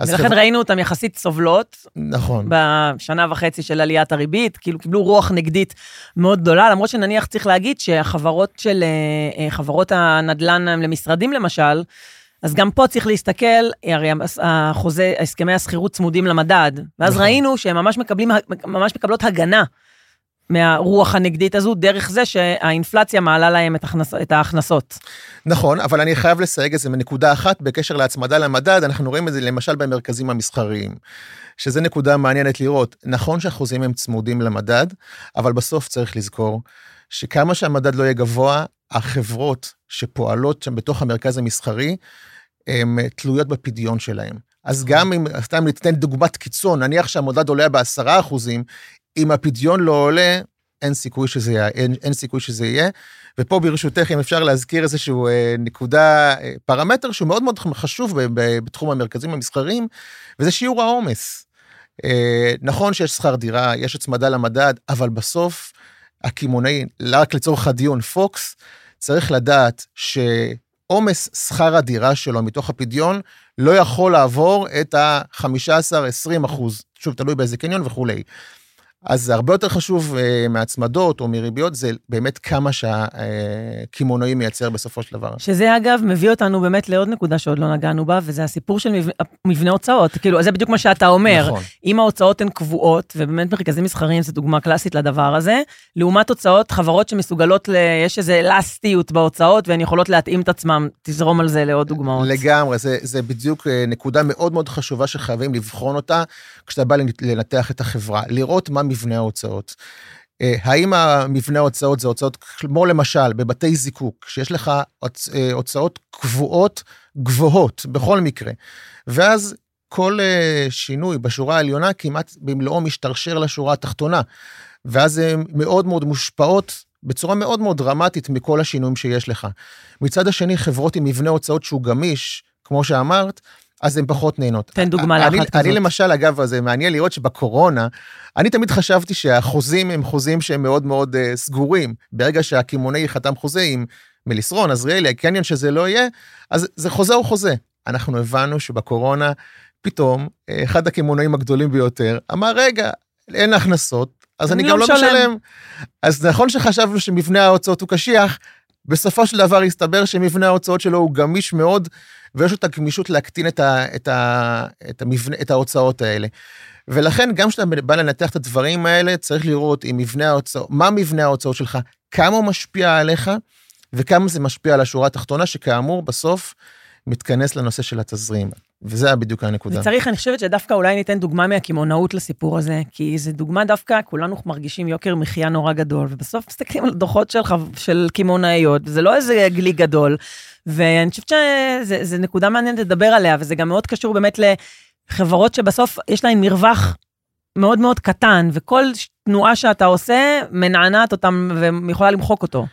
ולכן חבר... ראינו אותם יחסית סובלות. נכון. בשנה וחצי של עליית הריבית, כאילו קיבלו רוח נגדית מאוד גדולה, למרות שנניח צריך להגיד שהחברות של, אה, אה, חברות הנדל"ן למשרדים למשל, אז גם פה צריך להסתכל, הרי החוזה, הסכמי השכירות צמודים למדד, ואז נכון. ראינו שהם ממש מקבלים, ממש מקבלות הגנה מהרוח הנגדית הזו, דרך זה שהאינפלציה מעלה להם את, הכנס, את ההכנסות. נכון, אבל אני חייב לסייג את זה מנקודה אחת, בקשר להצמדה למדד, אנחנו רואים את זה למשל במרכזים המסחריים, שזה נקודה מעניינת לראות. נכון שהחוזים הם צמודים למדד, אבל בסוף צריך לזכור שכמה שהמדד לא יהיה גבוה, החברות שפועלות שם בתוך המרכז המסחרי, הן תלויות בפדיון שלהם. אז גם אם, סתם ניתן דוגמת קיצון, נניח שהמודד עולה בעשרה אחוזים, אם הפדיון לא עולה, אין סיכוי שזה יהיה, אין, אין סיכוי שזה יהיה. ופה ברשותך, אם אפשר להזכיר איזשהו אה, נקודה, אה, פרמטר שהוא מאוד מאוד חשוב ב, ב, בתחום המרכזים המסחריים, וזה שיעור העומס. אה, נכון שיש שכר דירה, יש הצמדה למדד, אבל בסוף הקמעונאי, רק לצורך הדיון, פוקס, צריך לדעת שעומס שכר הדירה שלו מתוך הפדיון לא יכול לעבור את ה-15-20 אחוז, שוב, תלוי באיזה קניון וכולי. אז זה הרבה יותר חשוב uh, מהצמדות או מריביות, זה באמת כמה שהקמעונאי מייצר בסופו של דבר. שזה אגב מביא אותנו באמת לעוד נקודה שעוד לא נגענו בה, וזה הסיפור של מבנה, מבנה הוצאות. כאילו, זה בדיוק מה שאתה אומר. נכון. אם ההוצאות הן קבועות, ובאמת מרכזים מסחריים זה דוגמה קלאסית לדבר הזה, לעומת הוצאות, חברות שמסוגלות, ל... יש איזו אלסטיות בהוצאות, והן יכולות להתאים את עצמם, תזרום על זה לעוד דוגמאות. לגמרי, זה, זה בדיוק אה, נקודה מאוד מאוד חשובה שחייבים לבחון אותה, כשאתה בא לנתח את החברה. לראות מה מבנה ההוצאות. אה, האם המבנה ההוצאות זה הוצאות, כמו למשל בבתי זיקוק, שיש לך אה, הוצאות קבועות גבוהות בכל מקרה, ואז כל אה, שינוי בשורה העליונה כמעט במלואו משתרשר לשורה התחתונה, ואז הן מאוד מאוד מושפעות בצורה מאוד מאוד דרמטית מכל השינויים שיש לך. מצד השני, חברות עם מבנה הוצאות שהוא גמיש, כמו שאמרת, אז הן פחות נהנות. תן דוגמה לאחת כזאת. אני למשל, אגב, זה מעניין לראות שבקורונה, אני תמיד חשבתי שהחוזים הם חוזים שהם מאוד מאוד uh, סגורים. ברגע שהקמעונאי חתם חוזה עם מליסרון, עזריאלי, הקניון שזה לא יהיה, אז זה חוזה או חוזה. אנחנו הבנו שבקורונה, פתאום, אה, אחד הקמעונאים הגדולים ביותר אמר, רגע, אין הכנסות, אז אני, אני גם לא משלם. משלם. אז נכון שחשבנו שמבנה ההוצאות הוא קשיח, בסופו של דבר הסתבר שמבנה ההוצאות שלו הוא גמיש מאוד, ויש לו את הגמישות להקטין את, ה, את, ה, את, המבנה, את ההוצאות האלה. ולכן, גם כשאתה בא לנתח את הדברים האלה, צריך לראות אם מבנה ההוצאות, מה מבנה ההוצאות שלך, כמה הוא משפיע עליך, וכמה זה משפיע על השורה התחתונה, שכאמור, בסוף מתכנס לנושא של התזרים. וזה בדיוק הנקודה. וצריך, אני חושבת שדווקא אולי ניתן דוגמה מהקמעונאות לסיפור הזה, כי זו דוגמה דווקא, כולנו מרגישים יוקר מחיה נורא גדול, ובסוף מסתכלים על דוחות של קמעונאיות, וזה לא איזה גלי גדול, ואני חושבת שזו נקודה מעניינת לדבר עליה, וזה גם מאוד קשור באמת לחברות שבסוף יש להן מרווח מאוד מאוד קטן, וכל תנועה שאתה עושה מנענעת אותם ויכולה למחוק אותו.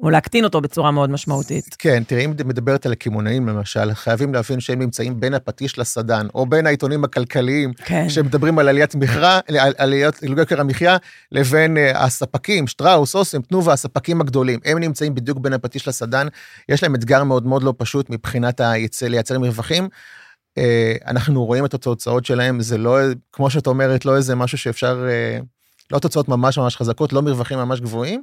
או להקטין אותו בצורה מאוד משמעותית. כן, תראי, אם מדברת על הקמעונאים למשל, חייבים להבין שהם נמצאים בין הפטיש לסדן, או בין העיתונים הכלכליים, כן. שמדברים על עליית מכרה, על עליית יוקר המחיה, לבין uh, הספקים, שטראוס, אוסם, תנובה, הספקים הגדולים. הם נמצאים בדיוק בין הפטיש לסדן, יש להם אתגר מאוד מאוד לא פשוט מבחינת היצא, לייצר מרווחים. Uh, אנחנו רואים את התוצאות שלהם, זה לא, כמו שאת אומרת, לא איזה משהו שאפשר, uh, לא תוצאות ממש ממש חזקות, לא מרווחים ממש גבוהים.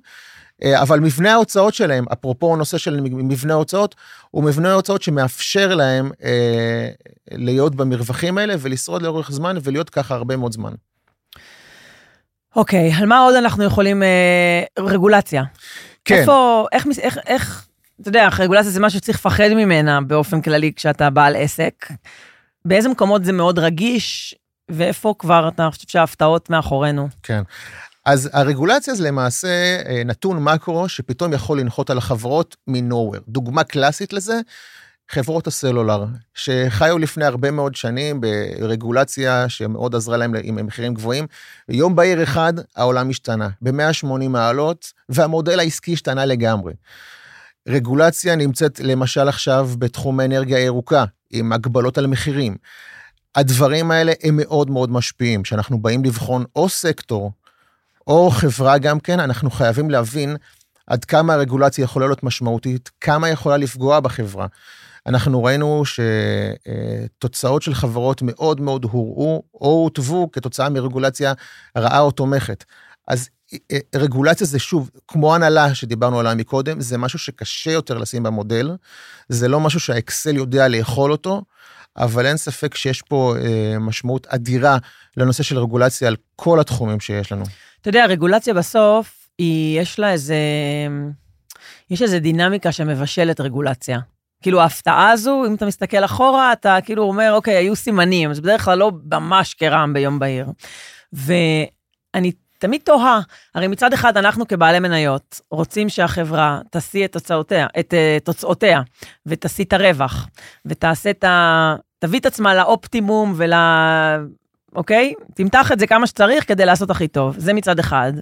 אה, אבל מבנה ההוצאות שלהם, אפרופו הנושא של מבנה ההוצאות, הוא מבנה ההוצאות שמאפשר להם אה, להיות במרווחים האלה ולשרוד לאורך זמן ולהיות ככה הרבה מאוד זמן. אוקיי, על מה עוד אנחנו יכולים, אה, רגולציה. כן. איפה, איך, איך, איך, אתה יודע, רגולציה זה משהו שצריך לפחד ממנה באופן כללי כשאתה בעל עסק. באיזה מקומות זה מאוד רגיש, ואיפה כבר אתה חושב שההפתעות מאחורינו? כן. אז הרגולציה זה למעשה אה, נתון מקרו שפתאום יכול לנחות על החברות מנוהוור. דוגמה קלאסית לזה, חברות הסלולר, שחיו לפני הרבה מאוד שנים ברגולציה שמאוד עזרה להם עם מחירים גבוהים, ויום בהיר אחד העולם השתנה, ב-180 מעלות, והמודל העסקי השתנה לגמרי. רגולציה נמצאת למשל עכשיו בתחום האנרגיה הירוקה, עם הגבלות על מחירים. הדברים האלה הם מאוד מאוד משפיעים. כשאנחנו באים לבחון או סקטור או חברה גם כן, אנחנו חייבים להבין עד כמה הרגולציה יכולה להיות משמעותית, כמה יכולה לפגוע בחברה. אנחנו ראינו שתוצאות של חברות מאוד מאוד הורעו או הוטבו כתוצאה מרגולציה רעה או תומכת. אז רגולציה זה שוב, כמו הנהלה שדיברנו עליה מקודם, זה משהו שקשה יותר לשים במודל, זה לא משהו שהאקסל יודע לאכול אותו, אבל אין ספק שיש פה אה, משמעות אדירה לנושא של רגולציה על כל התחומים שיש לנו. אתה יודע, רגולציה בסוף, היא, יש לה איזה, יש איזה דינמיקה שמבשלת רגולציה. כאילו ההפתעה הזו, אם אתה מסתכל אחורה, אתה כאילו אומר, אוקיי, היו סימנים, אז בדרך כלל לא ממש כרעם ביום בהיר. ואני תמיד תוהה, הרי מצד אחד אנחנו כבעלי מניות רוצים שהחברה תשיא את תוצאותיה, את uh, תוצאותיה, ותשיא את הרווח, ותעשה את ה... תביא את עצמה לאופטימום ול... אוקיי? תמתח את זה כמה שצריך כדי לעשות הכי טוב, זה מצד אחד.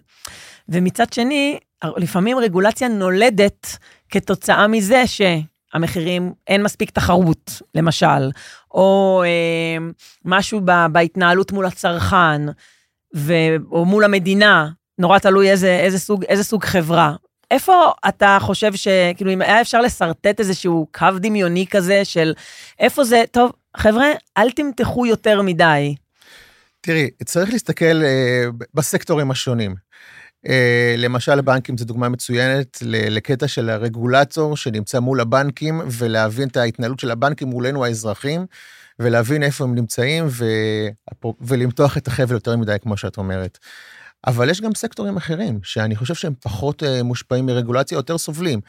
ומצד שני, לפעמים רגולציה נולדת כתוצאה מזה שהמחירים, אין מספיק תחרות, למשל, או אה, משהו ב, בהתנהלות מול הצרכן, ו, או מול המדינה, נורא תלוי איזה, איזה, סוג, איזה סוג חברה. איפה אתה חושב שכאילו אם היה אפשר לשרטט איזשהו קו דמיוני כזה של איפה זה, טוב, חבר'ה, אל תמתחו יותר מדי. תראי, צריך להסתכל uh, בסקטורים השונים. Uh, למשל, בנקים זו דוגמה מצוינת לקטע של הרגולטור שנמצא מול הבנקים, ולהבין את ההתנהלות של הבנקים מולנו האזרחים. ולהבין איפה הם נמצאים ו... ולמתוח את החבל יותר מדי, כמו שאת אומרת. אבל יש גם סקטורים אחרים, שאני חושב שהם פחות uh, מושפעים מרגולציה, יותר סובלים.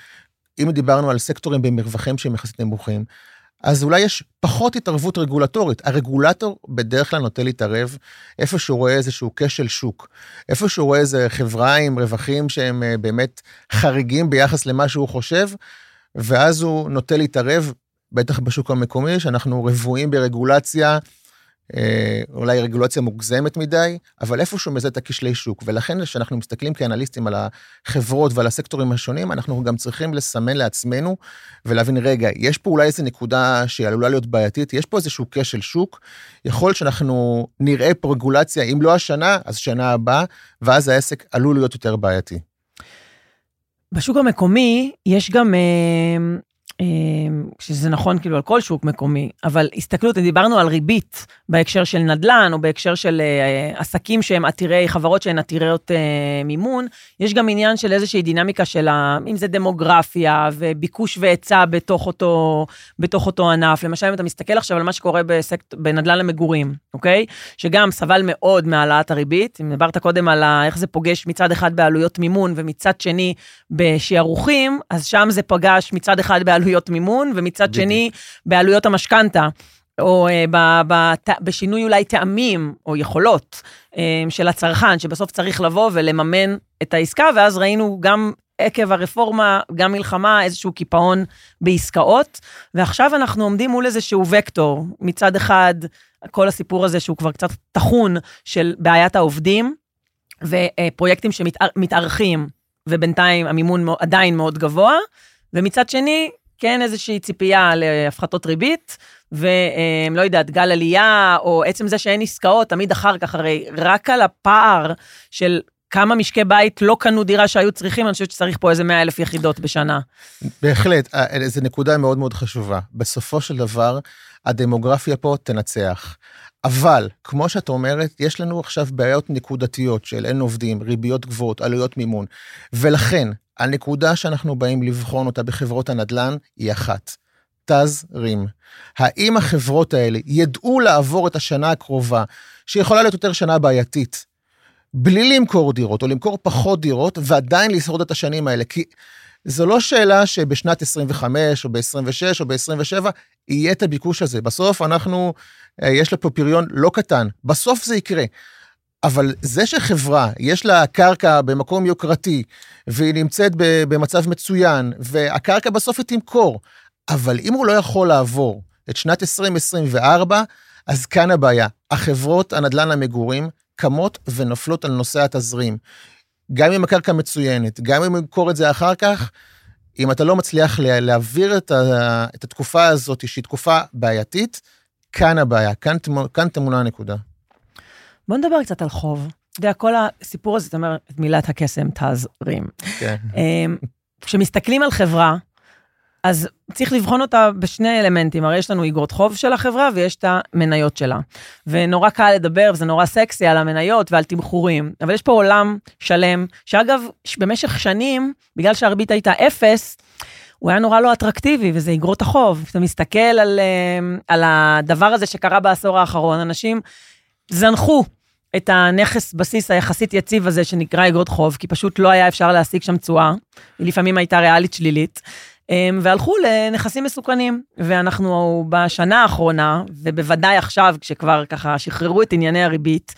אם דיברנו על סקטורים במרווחים שהם יחסית נמוכים, אז אולי יש פחות התערבות רגולטורית. הרגולטור בדרך כלל נוטה להתערב איפה שהוא רואה איזשהו כשל שוק, איפה שהוא רואה איזה חברה עם רווחים שהם uh, באמת חריגים ביחס למה שהוא חושב, ואז הוא נוטה להתערב בטח בשוק המקומי, שאנחנו רבועים ברגולציה, אה, אולי רגולציה מוגזמת מדי, אבל איפשהו מזה את הכשלי שוק. ולכן כשאנחנו מסתכלים כאנליסטים על החברות ועל הסקטורים השונים, אנחנו גם צריכים לסמן לעצמנו ולהבין, רגע, יש פה אולי איזו נקודה שעלולה להיות בעייתית, יש פה איזשהו כשל שוק, יכול שאנחנו נראה פה רגולציה, אם לא השנה, אז שנה הבאה, ואז העסק עלול להיות יותר בעייתי. בשוק המקומי יש גם אה, שזה נכון כאילו על כל שוק מקומי, אבל הסתכלות, דיברנו על ריבית בהקשר של נדל"ן, או בהקשר של uh, עסקים שהם עתירי, חברות שהן עתירות uh, מימון, יש גם עניין של איזושהי דינמיקה של, ה, אם זה דמוגרפיה וביקוש והיצע בתוך בתוך אותו ענף. למשל, אם אתה מסתכל עכשיו על מה שקורה בסקט, בנדל"ן למגורים, אוקיי? שגם סבל מאוד מהעלאת הריבית, אם דיברת קודם על איך זה פוגש מצד אחד בעלויות מימון ומצד שני בשערוכים, אז שם זה פגש מצד אחד בעלויות בעלויות מימון, ומצד בדיוק. שני, בעלויות המשכנתה. או uh, ב, ב, ת, בשינוי אולי טעמים או יכולות uh, של הצרכן, שבסוף צריך לבוא ולממן את העסקה, ואז ראינו גם עקב הרפורמה, גם מלחמה, איזשהו קיפאון בעסקאות, ועכשיו אנחנו עומדים מול איזשהו וקטור, מצד אחד, כל הסיפור הזה שהוא כבר קצת טחון של בעיית העובדים, ופרויקטים שמתארכים, ובינתיים המימון עדיין מאוד גבוה, ומצד שני, כן איזושהי ציפייה להפחתות ריבית, ולא יודעת, גל עלייה, או עצם זה שאין עסקאות, תמיד אחר כך, הרי רק על הפער של כמה משקי בית לא קנו דירה שהיו צריכים, אני חושבת שצריך פה איזה 100 אלף יחידות בשנה. בהחלט, אה, זו נקודה מאוד מאוד חשובה. בסופו של דבר, הדמוגרפיה פה תנצח. אבל, כמו שאת אומרת, יש לנו עכשיו בעיות נקודתיות של אין עובדים, ריביות גבוהות, עלויות מימון. ולכן, הנקודה שאנחנו באים לבחון אותה בחברות הנדל"ן היא אחת, תזרים. האם החברות האלה ידעו לעבור את השנה הקרובה, שיכולה להיות יותר שנה בעייתית, בלי למכור דירות, או למכור פחות דירות, ועדיין לשרוד את השנים האלה? כי זו לא שאלה שבשנת 25, או ב-26, או ב-27, יהיה את הביקוש הזה. בסוף אנחנו, אה, יש לה פה פריון לא קטן, בסוף זה יקרה. אבל זה שחברה, יש לה קרקע במקום יוקרתי, והיא נמצאת במצב מצוין, והקרקע בסוף היא תמכור, אבל אם הוא לא יכול לעבור את שנת 2024, אז כאן הבעיה. החברות הנדל"ן למגורים קמות ונופלות על נושא התזרים. גם אם הקרקע מצוינת, גם אם הוא ימכור את זה אחר כך, אם אתה לא מצליח להעביר את, ה, את התקופה הזאת, שהיא תקופה בעייתית, כאן הבעיה, כאן, כאן תמונה הנקודה. בוא נדבר קצת על חוב. אתה יודע, כל הסיפור הזה, זאת אומרת, את מילת הקסם תזרים. כן. אמ, כשמסתכלים על חברה, אז צריך לבחון אותה בשני אלמנטים, הרי יש לנו איגרות חוב של החברה ויש את המניות שלה. ונורא קל לדבר, וזה נורא סקסי על המניות ועל תמחורים, אבל יש פה עולם שלם, שאגב, במשך שנים, בגלל שהריבית הייתה אפס, הוא היה נורא לא אטרקטיבי, וזה איגרות החוב. אתה מסתכל על, אמ, על הדבר הזה שקרה בעשור האחרון, אנשים זנחו את הנכס בסיס היחסית יציב הזה שנקרא אגרות חוב, כי פשוט לא היה אפשר להשיג שם תשואה, היא לפעמים הייתה ריאלית שלילית, אמ, והלכו לנכסים מסוכנים. ואנחנו בשנה האחרונה, ובוודאי עכשיו, כשכבר ככה שחררו את ענייני הריבית,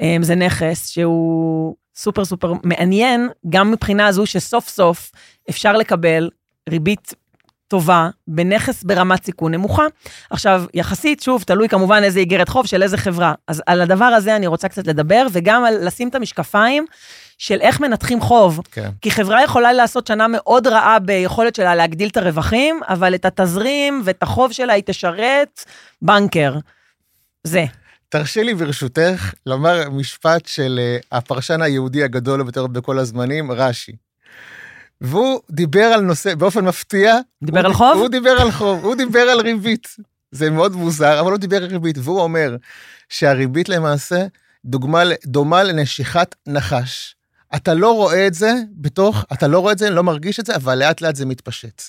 אמ, זה נכס שהוא סופר סופר מעניין, גם מבחינה הזו שסוף סוף אפשר לקבל ריבית טובה בנכס ברמת סיכון נמוכה. עכשיו, יחסית, שוב, תלוי כמובן איזה איגרת חוב של איזה חברה. אז על הדבר הזה אני רוצה קצת לדבר, וגם על לשים את המשקפיים של איך מנתחים חוב. כן. כי חברה יכולה לעשות שנה מאוד רעה ביכולת שלה להגדיל את הרווחים, אבל את התזרים ואת החוב שלה היא תשרת בנקר. זה. תרשי לי ברשותך לומר משפט של אה, הפרשן היהודי הגדול ביותר בכל הזמנים, רש"י. והוא דיבר על נושא, באופן מפתיע, דיבר הוא על ד- חוב? הוא דיבר על חוב, הוא דיבר על ריבית. זה מאוד מוזר, אבל הוא דיבר על ריבית, והוא אומר שהריבית למעשה דוגמה, דומה לנשיכת נחש. אתה לא רואה את זה בתוך, אתה לא רואה את זה, לא מרגיש את זה, אבל לאט לאט זה מתפשט.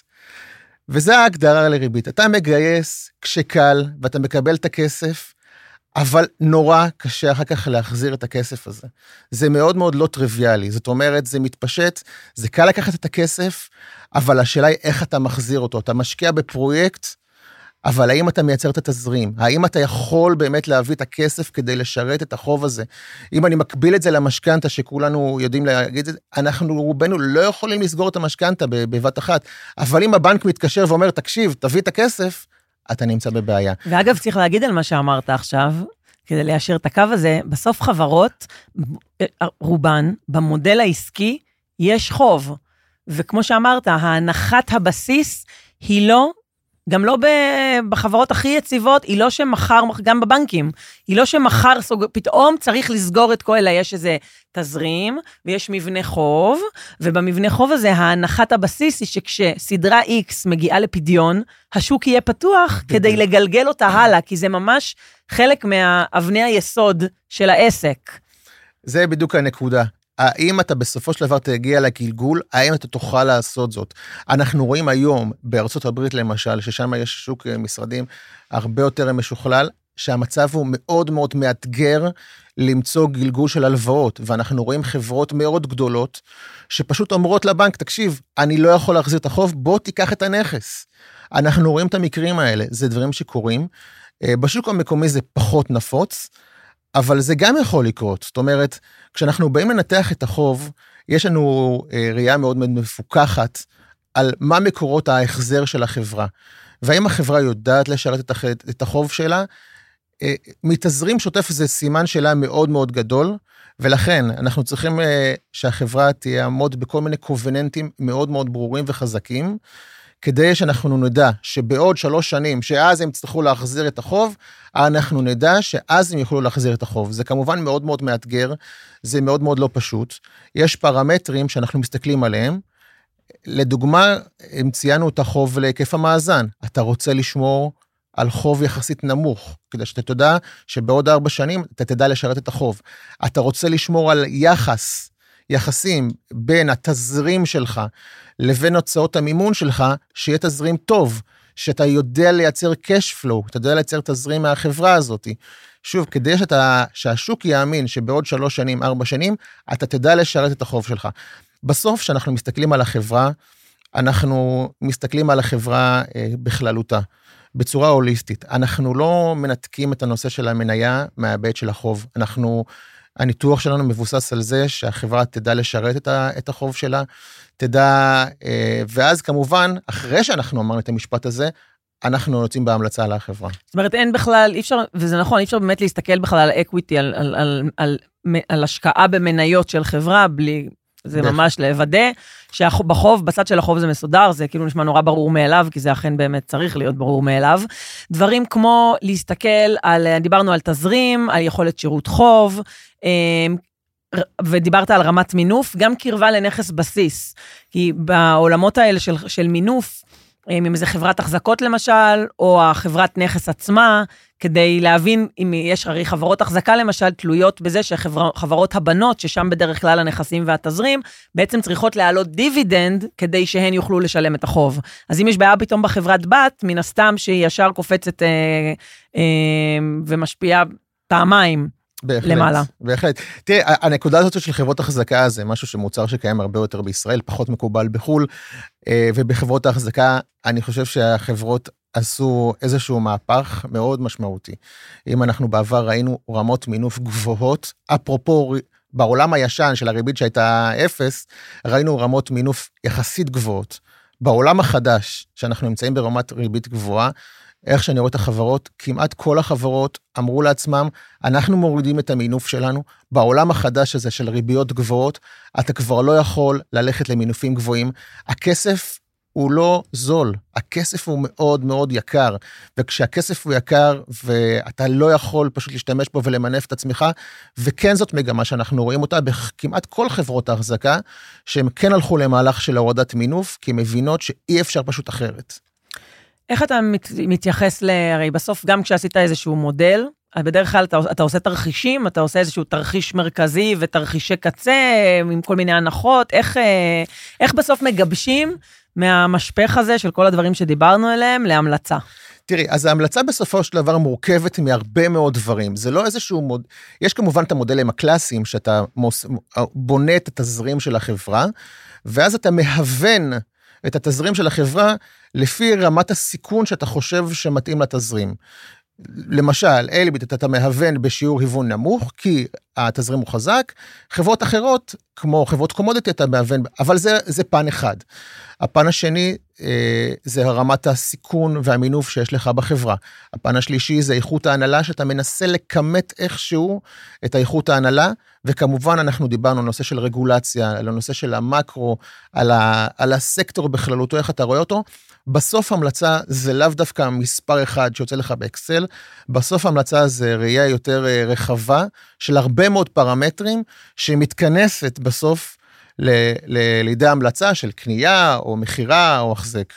וזה ההגדרה לריבית. אתה מגייס כשקל ואתה מקבל את הכסף, אבל נורא קשה אחר כך להחזיר את הכסף הזה. זה מאוד מאוד לא טריוויאלי. זאת אומרת, זה מתפשט, זה קל לקחת את הכסף, אבל השאלה היא איך אתה מחזיר אותו. אתה משקיע בפרויקט, אבל האם אתה מייצר את התזרים? האם אתה יכול באמת להביא את הכסף כדי לשרת את החוב הזה? אם אני מקביל את זה למשכנתה, שכולנו יודעים להגיד את זה, אנחנו רובנו לא יכולים לסגור את המשכנתה בבת אחת, אבל אם הבנק מתקשר ואומר, תקשיב, תביא את הכסף, אתה נמצא בבעיה. ואגב, צריך להגיד על מה שאמרת עכשיו, כדי ליישר את הקו הזה, בסוף חברות, רובן, במודל העסקי, יש חוב. וכמו שאמרת, ההנחת הבסיס היא לא, גם לא בחברות הכי יציבות, היא לא שמחר, גם בבנקים, היא לא שמחר סוג... פתאום צריך לסגור את כל אלה, יש איזה תזרים, ויש מבנה חוב, ובמבנה חוב הזה, ההנחת הבסיס היא שכשסדרה X מגיעה לפדיון, השוק יהיה פתוח כדי לגלגל אותה הלאה, כי זה ממש חלק מאבני היסוד של העסק. זה בדיוק הנקודה. האם אתה בסופו של דבר תגיע לגלגול, האם אתה תוכל לעשות זאת? אנחנו רואים היום בארצות הברית למשל, ששם יש שוק אה, משרדים הרבה יותר משוכלל, שהמצב הוא מאוד מאוד מאתגר למצוא גלגול של הלוואות, ואנחנו רואים חברות מאוד גדולות שפשוט אומרות לבנק, תקשיב, אני לא יכול להחזיר את החוב, בוא תיקח את הנכס. אנחנו רואים את המקרים האלה, זה דברים שקורים. אה, בשוק המקומי זה פחות נפוץ, אבל זה גם יכול לקרות. זאת אומרת, כשאנחנו באים לנתח את החוב, יש לנו אה, ראייה מאוד מאוד מפוקחת על מה מקורות ההחזר של החברה. והאם החברה יודעת לשרת את, הח... את החוב שלה? אה, מתזרים שוטף זה סימן שאלה מאוד מאוד גדול, ולכן אנחנו צריכים אה, שהחברה תעמוד בכל מיני קובננטים מאוד מאוד ברורים וחזקים, כדי שאנחנו נדע שבעוד שלוש שנים, שאז הם יצטרכו להחזיר את החוב, אנחנו נדע שאז הם יוכלו להחזיר את החוב. זה כמובן מאוד מאוד מאתגר, זה מאוד מאוד לא פשוט. יש פרמטרים שאנחנו מסתכלים עליהם. לדוגמה, אם ציינו את החוב להיקף המאזן, אתה רוצה לשמור על חוב יחסית נמוך, כדי שאתה תדע שבעוד ארבע שנים אתה תדע לשרת את החוב. אתה רוצה לשמור על יחס, יחסים בין התזרים שלך לבין הוצאות המימון שלך, שיהיה תזרים טוב, שאתה יודע לייצר cash flow, אתה יודע לייצר תזרים מהחברה הזאת. שוב, כדי שאתה, שהשוק יאמין שבעוד שלוש שנים, ארבע שנים, אתה תדע לשרת את החוב שלך. בסוף, כשאנחנו מסתכלים על החברה, אנחנו מסתכלים על החברה אה, בכללותה, בצורה הוליסטית. אנחנו לא מנתקים את הנושא של המניה מההיבט של החוב. אנחנו, הניתוח שלנו מבוסס על זה שהחברה תדע לשרת את, ה, את החוב שלה, תדע, אה, ואז כמובן, אחרי שאנחנו אמרנו את המשפט הזה, אנחנו יוצאים בהמלצה על החברה. זאת אומרת, אין בכלל, אי אפשר, וזה נכון, אי אפשר באמת להסתכל בכלל על אקוויטי, על, על, על, על, על השקעה במניות של חברה, בלי, זה. ממש לוודא שבחוב, בצד של החוב זה מסודר, זה כאילו נשמע נורא ברור מאליו, כי זה אכן באמת צריך להיות ברור מאליו. דברים כמו להסתכל על, דיברנו על תזרים, על יכולת שירות חוב, אמ, ודיברת על רמת מינוף, גם קרבה לנכס בסיס. כי בעולמות האלה של, של מינוף, אם זה חברת החזקות למשל, או החברת נכס עצמה, כדי להבין אם יש, הרי חברות החזקה למשל תלויות בזה שחברות הבנות, ששם בדרך כלל הנכסים והתזרים, בעצם צריכות להעלות דיבידנד כדי שהן יוכלו לשלם את החוב. אז אם יש בעיה פתאום בחברת בת, מן הסתם שהיא ישר קופצת אה, אה, ומשפיעה פעמיים בהחלט, למעלה. בהחלט. תראי, הנקודה הזאת של חברות החזקה זה משהו שמוצר שקיים הרבה יותר בישראל, פחות מקובל בחו"ל, אה, ובחברות ההחזקה, אני חושב שהחברות עשו איזשהו מהפך מאוד משמעותי. אם אנחנו בעבר ראינו רמות מינוף גבוהות, אפרופו בעולם הישן של הריבית שהייתה אפס, ראינו רמות מינוף יחסית גבוהות. בעולם החדש, שאנחנו נמצאים ברמת ריבית גבוהה, איך שאני רואה את החברות, כמעט כל החברות אמרו לעצמם, אנחנו מורידים את המינוף שלנו. בעולם החדש הזה של ריביות גבוהות, אתה כבר לא יכול ללכת למינופים גבוהים. הכסף הוא לא זול, הכסף הוא מאוד מאוד יקר, וכשהכסף הוא יקר ואתה לא יכול פשוט להשתמש בו ולמנף את עצמך, וכן זאת מגמה שאנחנו רואים אותה בכמעט כל חברות ההחזקה, שהם כן הלכו למהלך של הורדת מינוף, כי הם מבינות שאי אפשר פשוט אחרת. איך אתה מת, מתייחס ל... הרי בסוף, גם כשעשית איזשהו מודל, בדרך כלל אתה, אתה עושה תרחישים, אתה עושה איזשהו תרחיש מרכזי ותרחישי קצה עם כל מיני הנחות, איך, אה, איך בסוף מגבשים מהמשפך הזה של כל הדברים שדיברנו עליהם להמלצה? תראי, אז ההמלצה בסופו של דבר מורכבת מהרבה מאוד דברים. זה לא איזשהו מוד... יש כמובן את המודלים הקלאסיים, שאתה מוס... בונה את התזרים של החברה, ואז אתה מהוון את התזרים של החברה לפי רמת הסיכון שאתה חושב שמתאים לתזרים. למשל, אלביט אתה מהוון בשיעור היוון נמוך, כי התזרים הוא חזק, חברות אחרות, כמו חברות קומודיטי, אתה מהוון, אבל זה, זה פן אחד. הפן השני אה, זה רמת הסיכון והמינוף שיש לך בחברה. הפן השלישי זה איכות ההנהלה, שאתה מנסה לכמת איכשהו את האיכות ההנהלה, וכמובן אנחנו דיברנו על נושא של רגולציה, על הנושא של המקרו, על, ה, על הסקטור בכללותו, איך אתה רואה אותו. בסוף המלצה זה לאו דווקא מספר אחד שיוצא לך באקסל, בסוף המלצה זה ראייה יותר אה, רחבה של הרבה מאוד פרמטרים שמתכנסת בסוף ל- ל- לידי המלצה של קנייה או מכירה או החזק.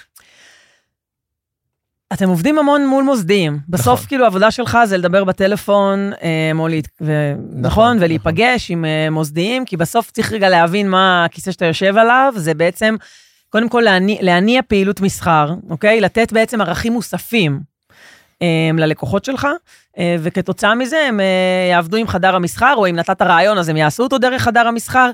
אתם עובדים המון מול מוסדיים. בסוף, נכון. כאילו, העבודה שלך זה לדבר בטלפון, אה, ו... נכון, נכון, ולהיפגש נכון. עם אה, מוסדיים, כי בסוף צריך רגע להבין מה הכיסא שאתה יושב עליו, זה בעצם קודם כל להניע, להניע פעילות מסחר, אוקיי? לתת בעצם ערכים מוספים אה, ללקוחות שלך, אה, וכתוצאה מזה הם אה, יעבדו עם חדר המסחר, או אם נתת רעיון אז הם יעשו אותו דרך חדר המסחר.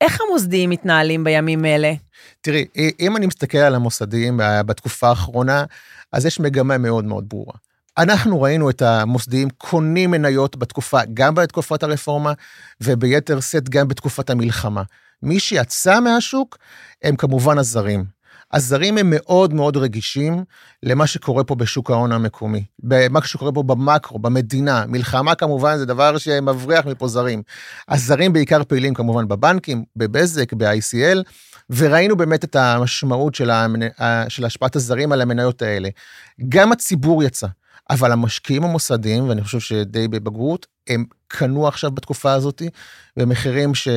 איך המוסדיים מתנהלים בימים אלה? תראי, אם אני מסתכל על המוסדיים בתקופה האחרונה, אז יש מגמה מאוד מאוד ברורה. אנחנו ראינו את המוסדיים קונים מניות בתקופה, גם בתקופת הרפורמה, וביתר שאת גם בתקופת המלחמה. מי שיצא מהשוק הם כמובן הזרים. הזרים הם מאוד מאוד רגישים למה שקורה פה בשוק ההון המקומי, במה שקורה פה במקרו, במדינה. מלחמה כמובן זה דבר שמבריח מפה זרים. הזרים בעיקר פעילים כמובן בבנקים, בבזק, ב-ICL, וראינו באמת את המשמעות של, המנ... של השפעת הזרים על המניות האלה. גם הציבור יצא, אבל המשקיעים המוסדיים, ואני חושב שדי בבגרות, הם קנו עכשיו בתקופה הזאת במחירים ש...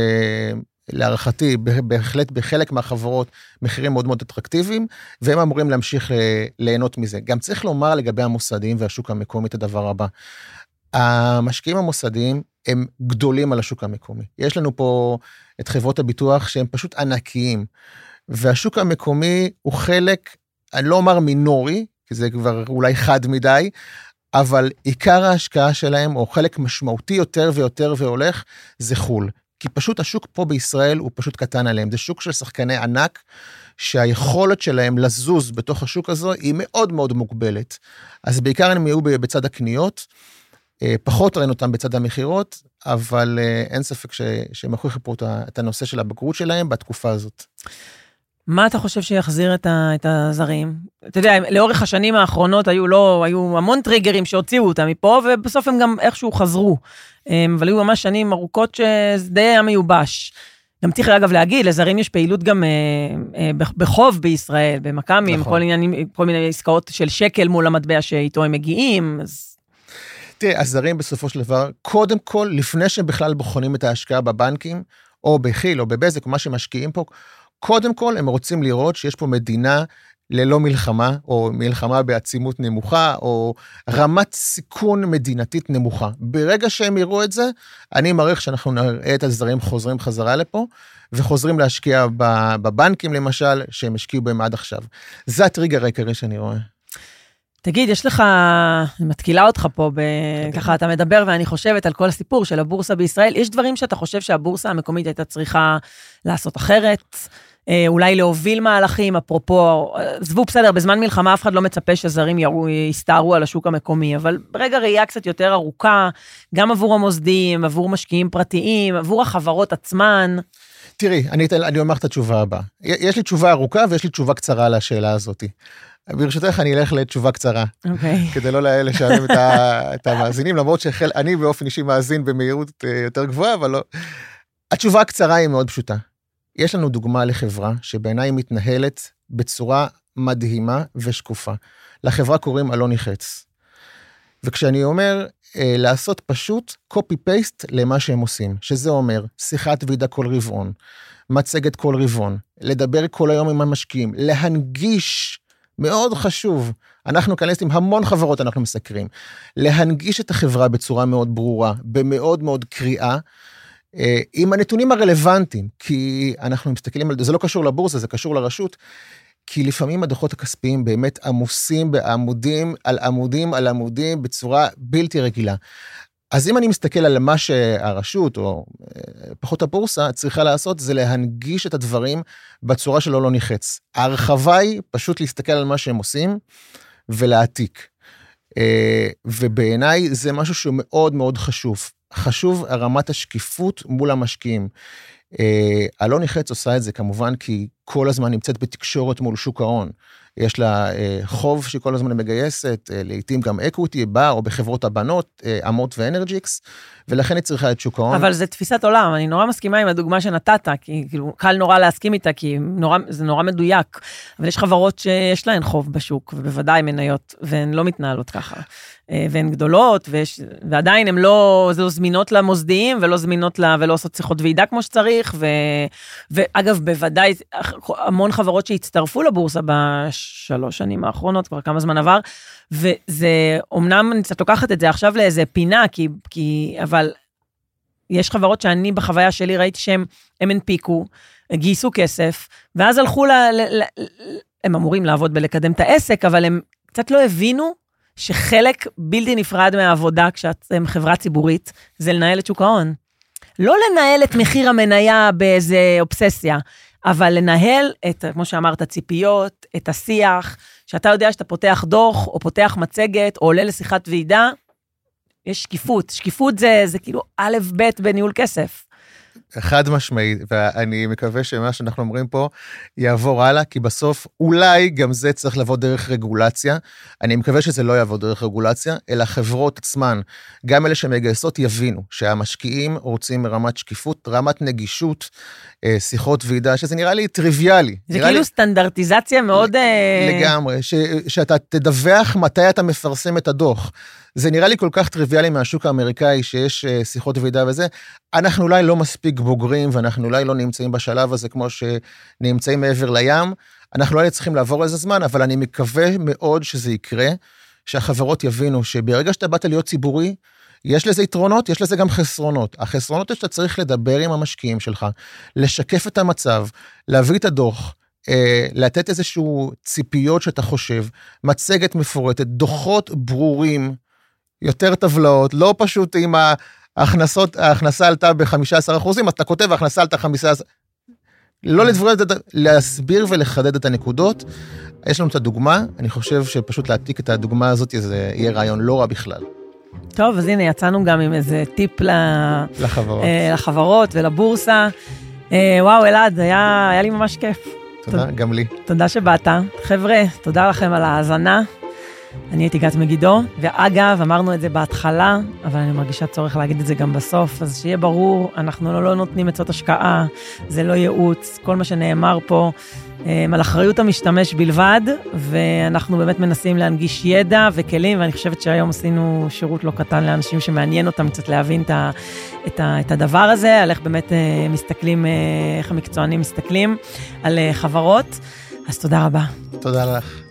להערכתי, בהחלט בחלק מהחברות, מחירים מאוד מאוד אטרקטיביים, והם אמורים להמשיך אה, ליהנות מזה. גם צריך לומר לגבי המוסדיים והשוק המקומי את הדבר הבא. המשקיעים המוסדיים הם גדולים על השוק המקומי. יש לנו פה את חברות הביטוח שהם פשוט ענקיים, והשוק המקומי הוא חלק, אני לא אומר מינורי, כי זה כבר אולי חד מדי, אבל עיקר ההשקעה שלהם, או חלק משמעותי יותר ויותר והולך, זה חו"ל. כי פשוט השוק פה בישראל הוא פשוט קטן עליהם. זה שוק של שחקני ענק, שהיכולת שלהם לזוז בתוך השוק הזה היא מאוד מאוד מוגבלת. אז בעיקר הם יהיו בצד הקניות, אה, פחות ראינו אותם בצד המכירות, אבל אה, אין ספק שהם הוכיחו פה את הנושא של הבגרות שלהם בתקופה הזאת. מה אתה חושב שיחזיר את, ה, את הזרים? אתה יודע, לאורך השנים האחרונות היו, לא, היו המון טריגרים שהוציאו אותם מפה, ובסוף הם גם איכשהו חזרו. אמ, אבל היו ממש שנים ארוכות שזה די היה מיובש. גם צריך אגב להגיד, לזרים יש פעילות גם אה, אה, בחוב בישראל, במכ"מים, נכון. כל, כל מיני עסקאות של שקל מול המטבע שאיתו הם מגיעים. אז... תראה, הזרים בסופו של דבר, קודם כל, לפני שהם בכלל בוחנים את ההשקעה בבנקים, או בכי"ל או בבזק, או מה שמשקיעים פה, קודם כל הם רוצים לראות שיש פה מדינה ללא מלחמה, או מלחמה בעצימות נמוכה, או רמת סיכון מדינתית נמוכה. ברגע שהם יראו את זה, אני מעריך שאנחנו נראה את הזרים חוזרים חזרה לפה, וחוזרים להשקיע בבנקים למשל, שהם השקיעו בהם עד עכשיו. זה הטריגר העיקרי שאני רואה. תגיד, יש לך, אני מתקילה אותך פה, ב... ככה אתה מדבר ואני חושבת על כל הסיפור של הבורסה בישראל. יש דברים שאתה חושב שהבורסה המקומית הייתה צריכה לעשות אחרת? אה, אולי להוביל מהלכים, אפרופו, עזבו בסדר, בזמן מלחמה אף אחד לא מצפה שזרים יסתערו על השוק המקומי, אבל ברגע ראייה קצת יותר ארוכה, גם עבור המוסדיים, עבור משקיעים פרטיים, עבור החברות עצמן. תראי, אני, אני אומר לך את התשובה הבאה. יש לי תשובה ארוכה ויש לי תשובה קצרה לשאלה הזאת. ברשותך אני אלך לתשובה קצרה, okay. אוקיי. כדי לא לשלם את, ה, את המאזינים, למרות שאני באופן אישי מאזין במהירות אה, יותר גבוהה, אבל לא. התשובה הקצרה היא מאוד פשוטה. יש לנו דוגמה לחברה שבעיניי מתנהלת בצורה מדהימה ושקופה. לחברה קוראים אלוני חץ. וכשאני אומר אה, לעשות פשוט copy-paste למה שהם עושים, שזה אומר שיחת ועידה כל רבעון, מצגת כל רבעון, לדבר כל היום עם המשקיעים, להנגיש, מאוד חשוב, אנחנו כאנליסטים, המון חברות אנחנו מסקרים, להנגיש את החברה בצורה מאוד ברורה, במאוד מאוד קריאה, אה, עם הנתונים הרלוונטיים, כי אנחנו מסתכלים על זה, זה לא קשור לבורסה, זה קשור לרשות, כי לפעמים הדוחות הכספיים באמת עמוסים בעמודים על עמודים על עמודים בצורה בלתי רגילה. אז אם אני מסתכל על מה שהרשות, או אה, פחות הבורסה, צריכה לעשות, זה להנגיש את הדברים בצורה שלא לא ניחץ. ההרחבה היא פשוט להסתכל על מה שהם עושים ולהעתיק. אה, ובעיניי זה משהו שהוא מאוד מאוד חשוב. חשוב רמת השקיפות מול המשקיעים. אה, אלוני חץ עושה את זה כמובן כי כל הזמן נמצאת בתקשורת מול שוק ההון. יש לה אה, חוב שכל הזמן מגייסת, אה, לעתים גם equity בה או בחברות הבנות, אמות ואנרג'יקס, ולכן היא צריכה את שוק ההון. אבל זה תפיסת עולם, אני נורא מסכימה עם הדוגמה שנתת, כי כאילו קל נורא להסכים איתה, כי נורא, זה נורא מדויק. אבל יש חברות שיש להן חוב בשוק, ובוודאי מניות, והן לא מתנהלות ככה. אה, והן גדולות, ויש, ועדיין הן לא, לא זמינות למוסדיים ולא זמינות לה, ולא עושות שיחות ועידה כמו שצריך, ו, ואגב, בוודאי המון חברות שהצטרפו לבורסה בשלוש שנים האחרונות, כבר כמה זמן עבר, וזה, אמנם אני קצת לוקחת את זה עכשיו לאיזה פינה, כי, כי, אבל יש חברות שאני בחוויה שלי ראיתי שהם הנפיקו, גייסו כסף, ואז הלכו ל... ל, ל הם אמורים לעבוד בלקדם את העסק, אבל הם קצת לא הבינו שחלק בלתי נפרד מהעבודה כשאתם חברה ציבורית, זה לנהל את שוק ההון. לא לנהל את מחיר המניה באיזה אובססיה, אבל לנהל את, כמו שאמרת, ציפיות, את השיח, שאתה יודע שאתה פותח דוח, או פותח מצגת, או עולה לשיחת ועידה, יש שקיפות. שקיפות זה, זה כאילו א', ב' בניהול כסף. חד משמעית, ואני מקווה שמה שאנחנו אומרים פה יעבור הלאה, כי בסוף אולי גם זה צריך לבוא דרך רגולציה. אני מקווה שזה לא יעבור דרך רגולציה, אלא חברות עצמן, גם אלה שמגייסות, יבינו שהמשקיעים רוצים רמת שקיפות, רמת נגישות, אה, שיחות ועידה, שזה נראה לי טריוויאלי. זה כאילו לי... סטנדרטיזציה מאוד... אה, לגמרי, ש... שאתה תדווח מתי אתה מפרסם את הדוח. זה נראה לי כל כך טריוויאלי מהשוק האמריקאי שיש אה, שיחות ועידה וזה. אנחנו אולי לא מספיק בוגרים ואנחנו אולי לא נמצאים בשלב הזה כמו שנמצאים מעבר לים. אנחנו אולי צריכים לעבור איזה זמן, אבל אני מקווה מאוד שזה יקרה, שהחברות יבינו שברגע שאתה באת להיות ציבורי, יש לזה יתרונות, יש לזה גם חסרונות. החסרונות זה שאתה צריך לדבר עם המשקיעים שלך, לשקף את המצב, להביא את הדוח, אה, לתת איזשהו ציפיות שאתה חושב, מצגת מפורטת, דוחות ברורים, יותר טבלאות, לא פשוט אם ההכנסות, ההכנסה עלתה ב-15 אחוזים, אתה כותב ההכנסה עלתה 15... לא לדבר, להסביר ולחדד את הנקודות. יש לנו את הדוגמה, אני חושב שפשוט להעתיק את הדוגמה הזאת, זה יהיה רעיון לא רע בכלל. טוב, אז הנה, יצאנו גם עם איזה טיפ לחברות, אה, לחברות ולבורסה. אה, וואו, אלעד, היה, היה לי ממש כיף. תודה, תודה, גם לי. תודה שבאת. חבר'ה, תודה לכם על ההאזנה. אני הייתי גת מגידו, ואגב, אמרנו את זה בהתחלה, אבל אני מרגישה צורך להגיד את זה גם בסוף, אז שיהיה ברור, אנחנו לא, לא נותנים עצות השקעה, זה לא ייעוץ, כל מה שנאמר פה הם, על אחריות המשתמש בלבד, ואנחנו באמת מנסים להנגיש ידע וכלים, ואני חושבת שהיום עשינו שירות לא קטן לאנשים שמעניין אותם קצת להבין את, ה, את, ה, את הדבר הזה, על איך באמת אה, מסתכלים, אה, איך המקצוענים מסתכלים על אה, חברות. אז תודה רבה. תודה לך.